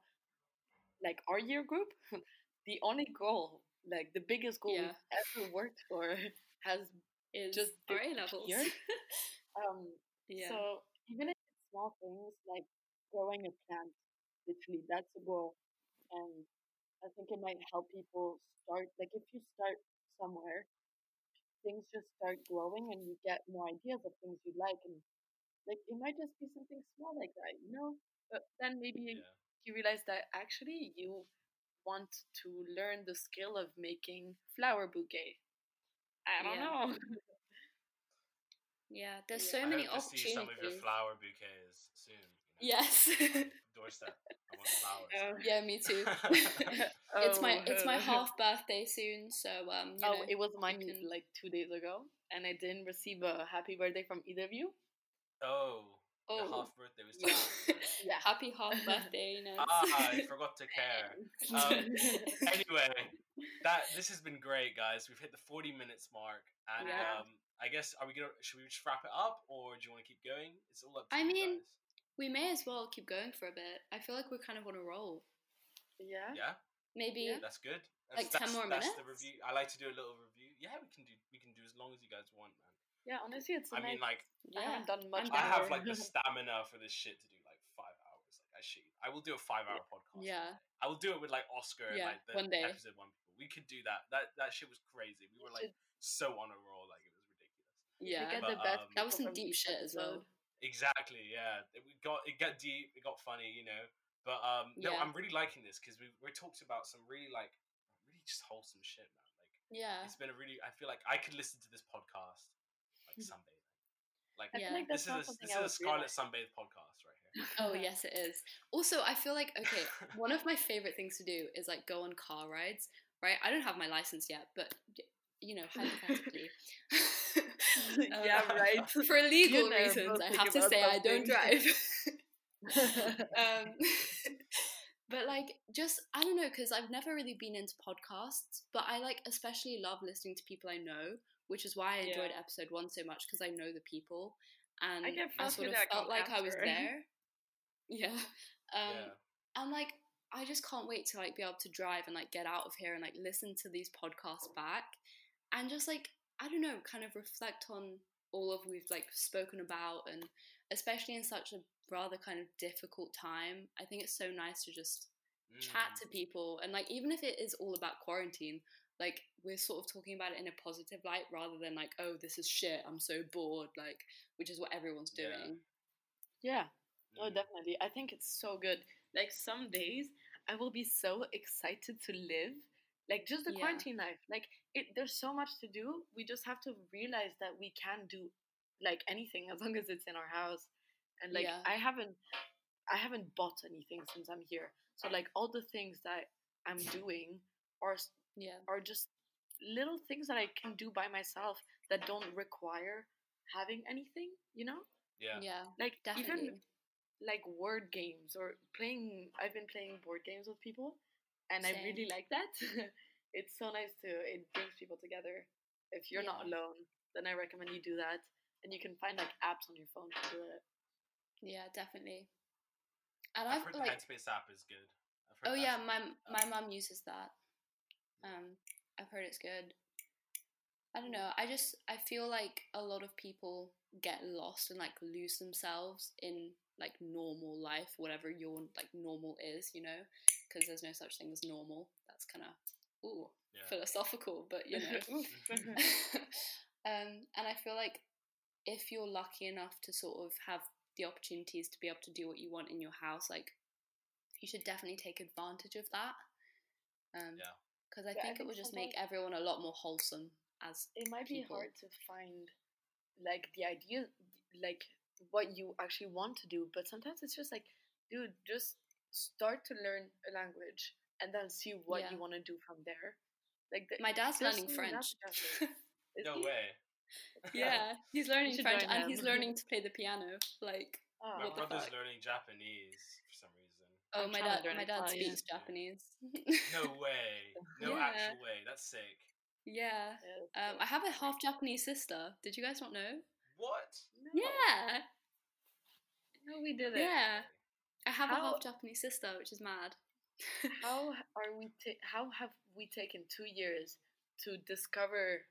like our year group the only goal like the biggest goal Yeah. we've ever worked for has Is Just did levels. um yeah. so even if it's small things like growing a plant literally that's a goal and i think it might help people start like if you start somewhere things just start growing and you get more ideas of things you like and like it might just be something small like that you know but then maybe Yeah. you realize that actually you want to learn the skill of making flower bouquet i don't Yeah. know yeah. There's so I many hope to see some of your flower bouquets soon. you know. Yes. doorstep. I want flowers. Oh. Yeah, me too. it's my it's my Oh. half birthday soon, so um, you oh, know, it was mine can- like two days ago, and I didn't receive a happy birthday from either of you. oh, your Oh. half birthday was Yeah. Yeah. happy half birthday, you ah, I forgot to care. Um, anyway, that this has been great, guys. We've hit the forty minutes mark, and Yeah. um, I guess are we gonna should we just wrap it up, or do you want to keep going? It's all up to I you mean, guys. we may as well keep going for a bit. I feel like we're kind of on a roll. yeah. Yeah, Maybe Yeah. that's good. That's, Like 10 that's, more that's the minutes? review. I like to do a little review. Yeah, we can do we can do as long as you guys want, man. Yeah, honestly, it's I nice. mean, like yeah. I haven't done much. I'm I down. have like the stamina for this shit to do like five hours. Like I shit, I will do a five hour podcast. Yeah. I will do it with like Oscar and like the one day. episode one people. We could do that. That that shit was crazy. We were like so on a roll, like it was ridiculous. you Yeah. get But, the best um, That was some deep shit as well. Exactly. Yeah. It, we got it got deep. It got funny. You know. But um, no, Yeah. I'm really liking this because we we talked about some really like really just wholesome shit, man. Like Yeah. it's been a really. I feel like I could listen to this podcast like sunbathing. Like Yeah. like this is a, this is a Scarlett realize. Sunbathe podcast right here. Oh yes, it is. Also, I feel like okay, one of my favorite things to do is like go on car rides. Right? I don't have my license yet, but you know, hypothetically. yeah, Um, right. For legal You and I are reasons, I have to about say I don't drive. um, but like, just I don't know, because I've never really been into podcasts, but I like especially love listening to people I know, which is why I enjoyed Yeah. episode one so much because I know the people, and get I sort of felt can't like I was there. Yeah. Um, yeah. and like I just can't wait to like be able to drive and like get out of here and like listen to these podcasts back and just like I don't know, kind of reflect on all of we've like spoken about and especially in such a rather kind of difficult time. I think it's so nice to just chat Mm. to people and like even if it is all about quarantine, like we're sort of talking about it in a positive light rather than like, oh, this is shit, I'm so bored, like which is what everyone's doing. yeah. Oh, Mm. definitely. I think it's so good. Like some days, I will be so excited to live. Like just the Yeah. quarantine life. Like it, there's so much to do. We just have to realize that we can do like anything as long as it's in our house. And like Yeah. I haven't, I haven't bought anything since I'm here. So like all the things that I'm doing are s- Yeah. or just little things that I can do by myself that don't require having anything. You know, Yeah. Yeah. like Definitely. even like word games or playing i've been playing board games with people and i really like that it's so nice to it brings people together if you're not alone then i recommend you do that and you can find like apps on your phone to do it Yeah, definitely. And I've I've, heard like, the Headspace app is good. I've heard oh yeah, my good, my mum uses that. Um, I've heard it's good. I don't know. I just I feel like a lot of people get lost and like lose themselves in like normal life, whatever your like normal is, you know, because there's no such thing as normal. That's kind of ooh yeah. philosophical, but you know. um, and I feel like if you're lucky enough to sort of have the opportunities to be able to do what you want in your house, like you should definitely take advantage of that. Um, Yeah. Because I Yeah, I think it think would just make everyone a lot more wholesome as it might be hard to find like the idea like what you actually want to do but sometimes it's just like dude just start to learn a language and then see what Yeah. you want to do from there like the, my dad's learning French. that's fantastic. Is No he? way. yeah, he's learning French and him. he's learning to play the piano. Like, Oh, My What the brother's fuck? learning Japanese for some reason. Oh, my dad, my dad Italian. speaks Japanese. No way. No Yeah. actual way. That's sick. yeah. yeah, Um, I have a half Japanese sister. Did you guys not know? What? no. Yeah, no we did it yeah. I have a half Japanese sister, which is mad. how are we ta- how have we taken two years to discover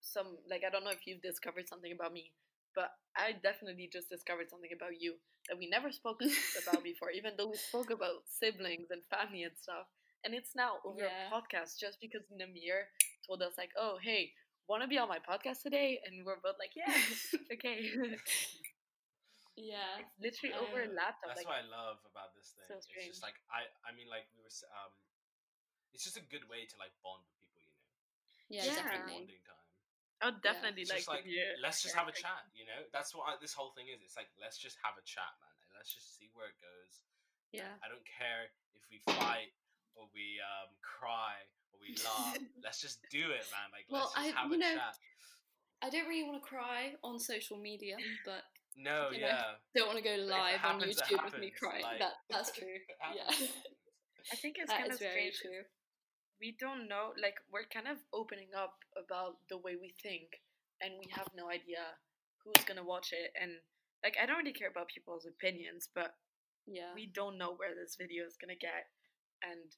some like i don't know if you've discovered something about me but i definitely just discovered something about you that we never spoke about before even though we spoke about siblings and family and stuff and it's now over Yeah. a podcast just because namir told us like oh hey want to be on my podcast today and we're both like yeah okay yeah. it's literally over a Um, laptop That's like what I love about this thing. so it's just like I. I mean, like we were. Um, it's just a good way to like bond with people. You know. Yeah, Yeah. definitely. Bonding time. I would definitely It's like just like to hear let's just have a chat. You know. That's what I, this whole thing is. It's like let's just have a chat, man, and let's just see where it goes. Yeah. I don't care if we fight or we um cry or we laugh. let's just do it, man. Like Well, let's just I- have you a know, chat. I don't really want to cry on social media, but No, you know, yeah. don't want to go But if it live on happens, it YouTube with me crying. like- that that's true. Yeah. I think it's that kind of strange. true. We don't know, like, we're kind of opening up about the way we think, and we have no idea who's gonna watch it. And, like, I don't really care about people's opinions, but Yeah. we don't know where this video is gonna get. And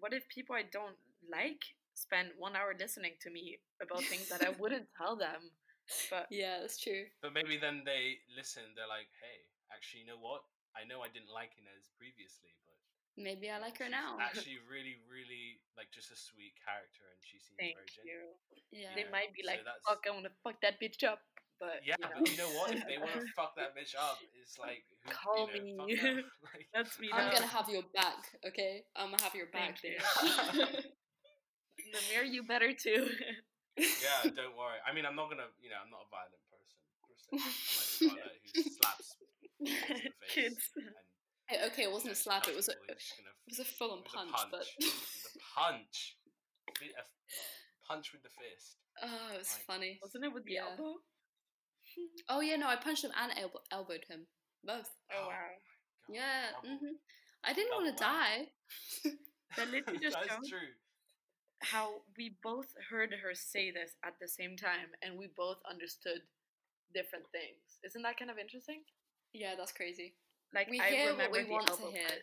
what if people I don't like spend one hour listening to me about things that I wouldn't tell them? But Yeah, that's true. But maybe then they listen. They're like, hey, actually, you know what? I know I didn't like Ines previously, but Maybe I like her she's now. Actually, really, really like just a sweet character, and she seems thank very you. yeah. They might be so like, that's- fuck, I wanna fuck that bitch up. But Yeah, you know, but you know what? If they want to fuck that bitch up, it's like who, Call you know, me. like, Let's meet I'm up. gonna have your back, okay? I'm gonna have your back. Thank you. bitch. Namir, you better too. yeah, don't worry. I mean, I'm not gonna, you know, I'm not a violent person. per se. I'm like Scarlett who slaps kids in the face. Kids. And, Hey, okay, it wasn't a slap. It was a it he's just gonna was a full on It was punch, but punch. it was a punch. Bi- a f- punch with the fist. oh, it was Like- funny. Wasn't it with the Yeah. elbow? Oh yeah, no, I punched him and elbow- elbowed him both. Oh wow. God, Yeah, double- hmm I didn't want to double die. That literally just That's true. how we both heard her say this at the same time and we both understood different things. Isn't that kind of interesting? Yeah, that's crazy. Like We I hear what remember we the want to elbow hear. part.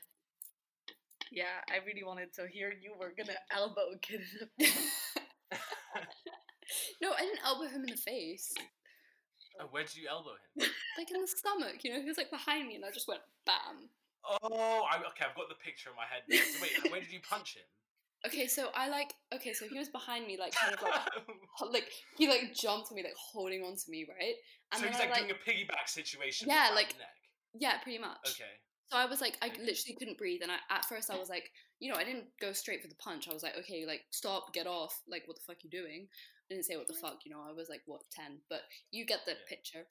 Yeah, I really wanted to hear you were gonna elbow a kid in the face. no, I didn't elbow him in the face. Uh, oh, where did you elbow him? Like in the stomach, you know, he was like behind me and I just went bam. Oh, I, okay, I've got the picture in my head. now. So wait, where did you punch him? Okay, so I like okay, so he was behind me, like kind of like ho- like he like jumped on me, like holding on to me, right? And so he's like, like doing a piggyback situation. Yeah, like- neck. Yeah, pretty much. Okay. So I was like, I Okay. literally couldn't breathe, and I, at first I was like, you know, I didn't go straight for the punch. I was like, okay, like stop, get off, like what the fuck you doing? I didn't say what the fuck, you know. I was like, what ten? But you get the Yeah. picture.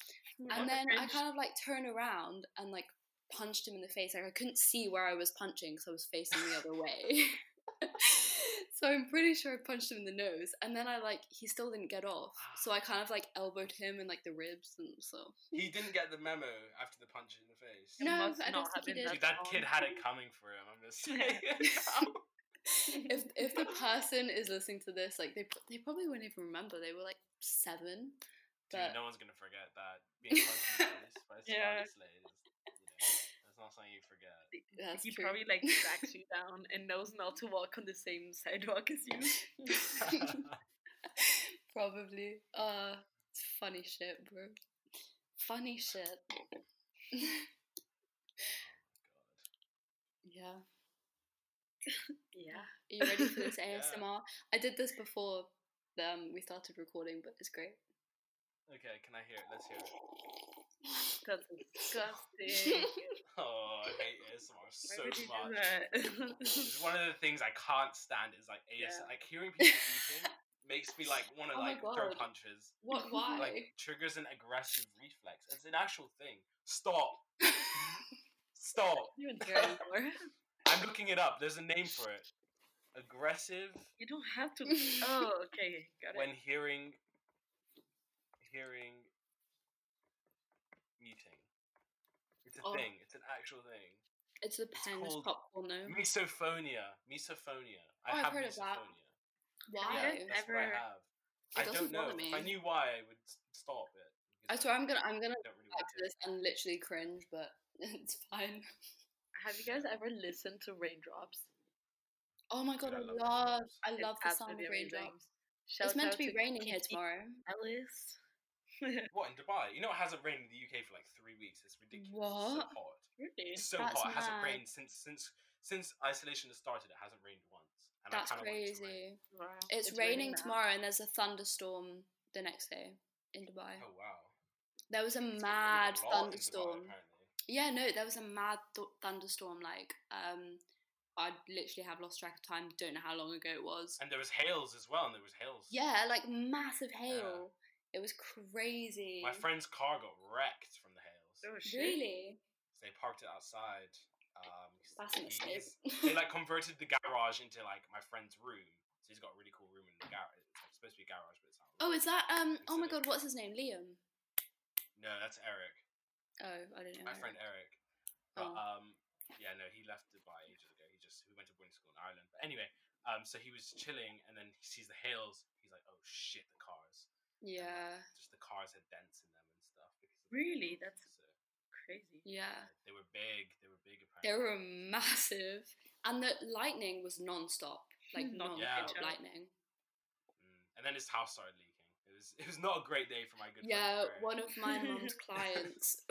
And then I kind of like turn around and like punched him in the face. Like I couldn't see where I was punching because I was facing the other way. so I'm pretty sure I punched him in the nose, and then I like he still didn't get off. So I kind of like elbowed him in like the ribs, and so He didn't get the memo after the punch in the face. No, I don't think he did. Dude, that kid had it coming for him. I'm just saying. if if the person is listening to this, like they they probably wouldn't even remember. They were like seven. Dude, But no one's gonna forget that. Being punched in the face by Yeah. Scarlett Slade is, you know, that's not something you forget. that's he true. probably like tracks you down and knows not to walk on the same sidewalk as you. probably. Uh, it's funny shit, bro. Funny shit. yeah. Yeah. Are you ready for this Yeah. ASMR? I did this before um, we started recording, but it's great. okay, can I hear it? Let's hear it. That's disgusting. Oh, I hate ASMR so would you do much. It's one of the things I can't stand is like ASMR. Yeah. Like hearing people eating makes me like want to Oh like throw punches. What? Why? Like triggers an aggressive reflex. It's an actual thing. Stop. Stop. you don't care anymore. I'm looking it up. There's a name for it. Aggressive You don't have to. Oh, okay, got it. when hearing hearing eating. It's a Oh. thing. It's an actual thing. it's the pen, it's called popcorn, no? Misophonia. Misophonia. I Oh, I've have heard of that. Why? Yeah, guys that's what I have. It I don't doesn't know. bother If I knew why, I would stop it. Uh, I because swear I'm gonna I'm gonna I don't really back want to to. this and literally cringe, but it's fine. Have you guys ever listened to Raindrops? Oh my god, I I love love raindrops. I It's love the sound of raindrops. Shout it's meant to be raining here tomorrow. Ellis. What in Dubai? You know, it hasn't rained in the UK for like three weeks. It's ridiculous. It's What? so hot. really? It's so That's hot. It hasn't rained since since since isolation has started. It hasn't rained once. And That's I kinda it to rain. crazy. Wow. It's, raining, now. tomorrow and there's a thunderstorm the next day in Dubai. Oh wow. There was a It's mad a lot in Dubai, thunderstorm. Yeah, no, there was a mad th- thunderstorm. Like, um, I literally have lost track of time. Don't know how long ago it was. And there was hails as well, and there was hails. Yeah, like massive hail. It was crazy. My friend's car got wrecked from the hails. Oh shit. Really? So they parked it outside Um, That's a he- mistake. he's- they like converted the garage into like my friend's room. So he's got a really cool room in the garage. It's like, supposed to be a garage, but it's not. Oh, is that um? Oh my god, what's his name? Liam. No, that's Eric. Oh, I don't know. my Eric. friend Eric. But Oh. um, yeah, no, he left Dubai ages ago. He just he went to boarding school in Ireland. But anyway, um, so he was chilling, and then he sees the hails. He's like, "Oh shit, the cars!" And, like, Yeah, just the cars had dents in them and stuff. Because of Really? hail. That's- So, Crazy. yeah. they were big. They were big. Apparently. They were massive, and the lightning was non-stop, like Not non-stop Yeah. lightning. Mm. And then his house started leaking. It was it was not a great day for my good. Yeah, Eric. one of my mom's clients,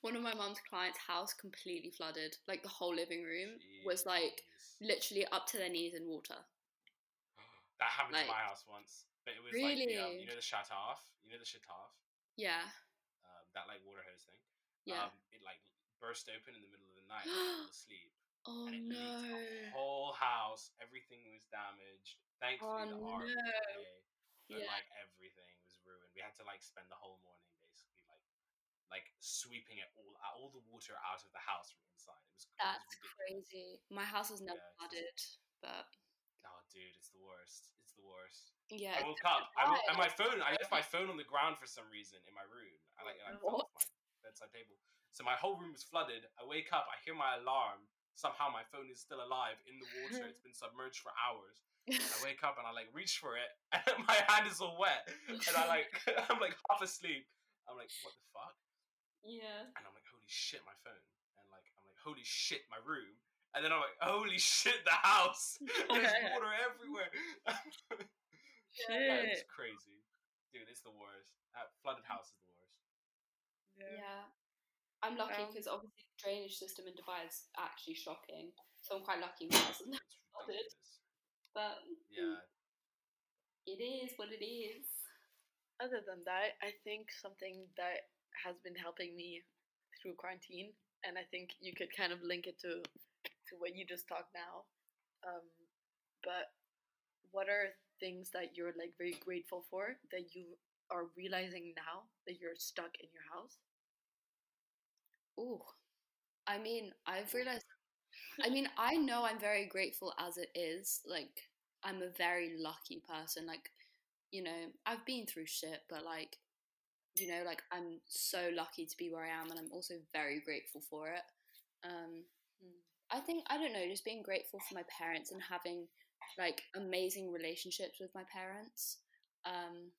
one of my mom's clients' house completely flooded. Like the whole living room was like literally up to their knees in water. that happened like- to my house once, but it was like the, um, you know the shatoff, you know the shatoff, Yeah, um, that like water hose thing. yeah. Um, it like burst open in the middle of the night. I was asleep. oh and it no! the whole house. Everything was damaged. Thankfully, the Oh, art was no. okay, but Yeah. like everything was ruined. We had to like spend the whole morning basically like like sweeping it all out, all the water out of the house from inside. It was, it was That's crazy. My house was never Yeah, flooded, but Oh, dude, it's the worst. It's the worst. Yeah. I woke up. I, and my phone. I left my phone on the ground for some reason in my room. I like I fell off my bedside table. So my whole room was flooded. I wake up. I hear my alarm. Somehow my phone is still alive in the water. It's been submerged for hours. I wake up and I like reach for it, and my hand is all wet, and I like I'm like half asleep. I'm like, what the fuck? yeah. And I'm like, holy shit, my phone. And like I'm like, holy shit, my room. And then I'm like, holy shit, the house. There's water everywhere. Yeah, it's crazy, dude. It's the worst. That flooded house is the worst. Yeah. I'm lucky Um, because obviously the drainage system in Dubai is actually shocking. So I'm quite lucky my house isn't. It's Flooded. ridiculous. But Yeah, it is what it is. Other than that, I think something that has been helping me through quarantine, and I think you could kind of link it to to what you just talked now. Um, but what are things that you're like very grateful for that you are realizing now that you're stuck in your house? Ooh. I mean, I've realized I mean, I know I'm very grateful as it is. Like I'm a very lucky person. Like, you know, I've been through shit, but like you know, like I'm so lucky to be where I am and I'm also very grateful for it. Um Hmm. I think I don't know, just being grateful for my parents and having like amazing relationships with my parents. Um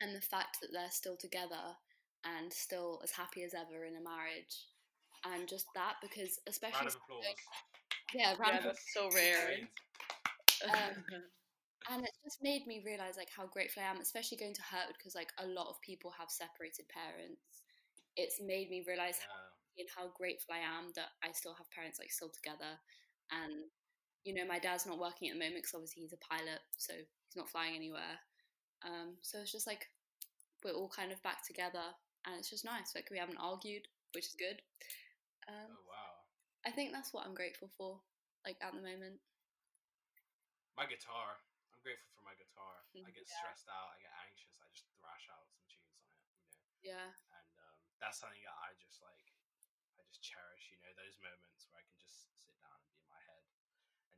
and the fact that they're still together and still as happy as ever in a marriage. And just that because especially round of applause. yeah, round Yeah, that's so rare. Um, and it's just made me realize like how grateful I am, especially going to Hertford because like a lot of people have separated parents. It's made me realize Yeah. how, how grateful I am that I still have parents like still together, and you know my dad's not working at the moment because obviously he's a pilot, so he's not flying anywhere. Um, so it's just like we're all kind of back together, and it's just nice. Like we haven't argued, which is good. Um, Oh wow. I think that's what I'm grateful for, like at the moment. My guitar. I'm grateful for my guitar. I get Yeah. stressed out. I get anxious. I just thrash out some tunes on it. You know. Yeah, and um, that's something that I just like, I just cherish. You know, those moments where I can just sit down and be in my head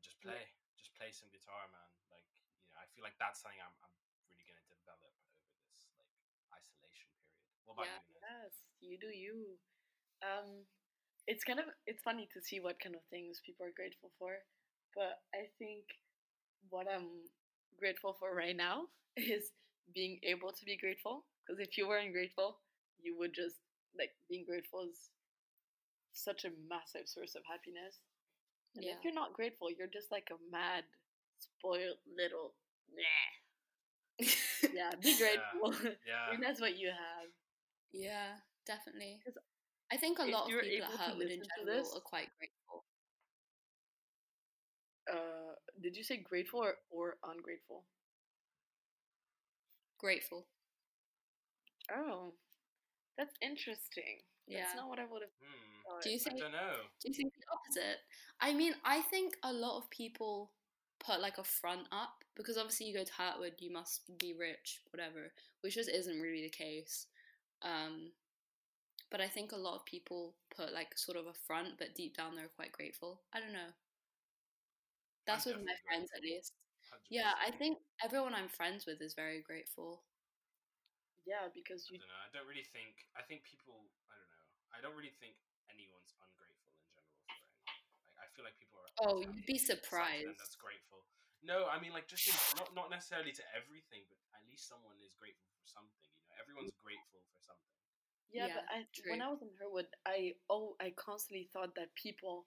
just Yeah. play, just play some guitar, man. Like, you know, I feel like that's something I'm, I'm really going to develop over this like isolation period. What about Yeah. you? Yes, you do you. Um, it's kind of it's funny to see what kind of things people are grateful for, but I think what I'm grateful for right now is being able to be grateful. Because if you weren't grateful, you would just like being grateful is such a massive source of happiness. And yeah, if you're not grateful, you're just like a mad, spoiled little. Nah. Yeah, be grateful. Yeah. and that's what you have. yeah, definitely. I think a lot of people at Hertwood in general this- are quite grateful. Uh, did you say grateful or, or ungrateful? Grateful. Oh, that's interesting. Yeah. That's not what I would have Hmm. Do you I think? don't know. Do you think the opposite? I mean, I think a lot of people put like a front up because obviously you go to Hertwood, you must be rich, whatever, which just isn't really the case. Um, but I think a lot of people put like sort of a front, but deep down they're quite grateful. I don't know. That's with my definitely friends at grateful. least. Yeah, I think everyone I'm friends with is very grateful. Yeah, because I don't know. I don't really think. I think people. I don't know. I don't really think anyone's ungrateful in general for anything. Like I feel like people are. Oh, you'd be surprised. That's grateful. No, I mean like just in, not not necessarily to everything, but at least someone is grateful for something. You know, everyone's grateful for something. Yeah, Yeah, but I, when. I was in Herwood, I oh I constantly thought that people,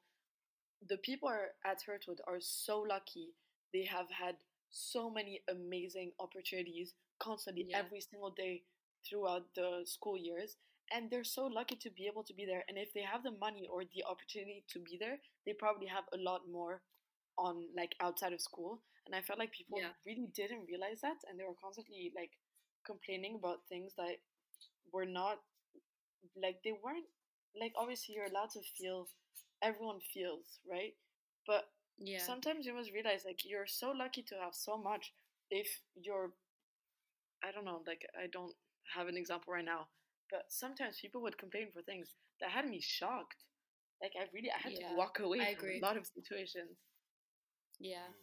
the people are at Herwood are so lucky. They have had so many amazing opportunities constantly Yeah. every single day throughout the school years, and they're so lucky to be able to be there. And if they have the money or the opportunity to be there, they probably have a lot more on like outside of school. And I felt like people Yeah. really didn't realize that, and they were constantly like complaining about things that were not like they weren't like obviously you're allowed to feel everyone feels right but Yeah. sometimes you must realize like you're so lucky to have so much if you're i don't know like i don't have an example right now but sometimes people would complain for things that had me shocked like i really i had Yeah, to walk away I from agree. a lot of situations yeah. Mm.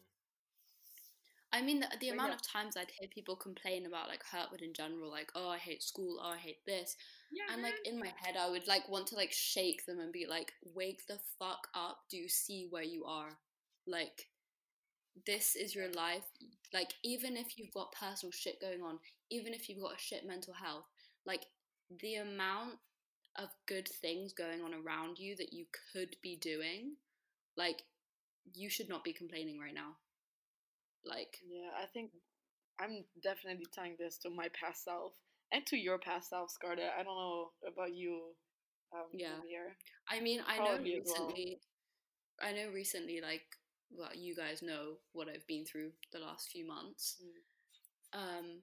I mean, the, the amount yeah. of times I'd hear people complain about like Hertwood in general, like, oh, I hate school, oh, I hate this. yeah And like in my head, I would like want to like shake them and be like, wake the fuck up. Do you see where you are? Like, this is your life. Like, even if you've got personal shit going on, even if you've got a shit mental health, like, the amount of good things going on around you that you could be doing, like, you should not be complaining right now. Like, yeah i think i'm definitely tying this to my past self and to your past self scarlett i don't know about you um Yeah. here I mean, I know Probably well. recently, I know recently, like, well, you guys know what I've been through the last few months. Mm. Um,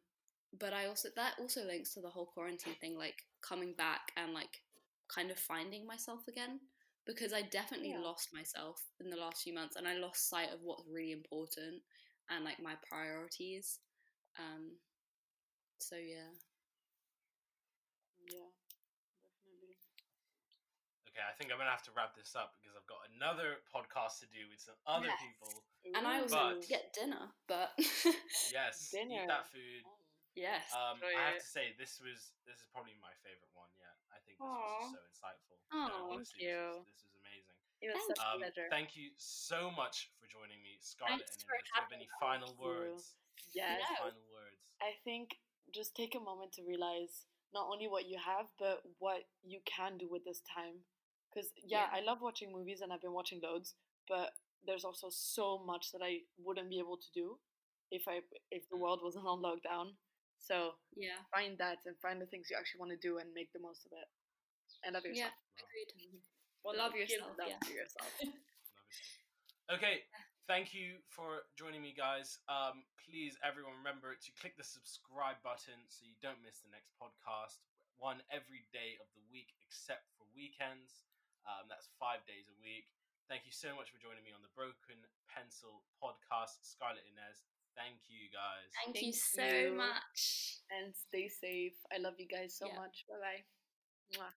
but I also that also links to the whole quarantine thing, like coming back and like kind of finding myself again because I definitely Yeah. lost myself in the last few months and I lost sight of what's really important and like my priorities. Um, so yeah, Yeah, definitely. Okay, I think I'm gonna have to wrap this up because I've got another podcast to do with some other Yes. people. and I also But- need to get dinner, but Yes, Dinner. eat that food. Yes, Um, I have to say this was this is probably my favorite one yet. I think this was just so insightful. Oh, no, thank honestly, you. This was, this was amazing. It was Thank such a Um, pleasure. thank you so much for joining me, Scarlett Thanks and for Ines. Do you have any final Thank words? yes. Any final words? I think just take a moment to realize not only what you have, but what you can do with this time. Because, yeah, Yeah. I love watching movies and I've been watching loads, but there's also so much that I wouldn't be able to do if I if the Mm. world wasn't on lockdown. So yeah, find that and find the things you actually want to do and make the most of it. And love yourself. yeah, yourself. agreed. Well, Love yourself, love yeah. to yourself. Love yourself. Okay, thank you for joining me, guys. Um, please, everyone, remember to click the subscribe button so you don't miss the next podcast. One every day of the week except for weekends. Um, that's five days a week. Thank you so much for joining me on the Broken Pencil podcast, Scarlett Ines. Thank you, guys. Thank, you so you. much. and stay safe. I love you guys so Yeah. much. Bye bye.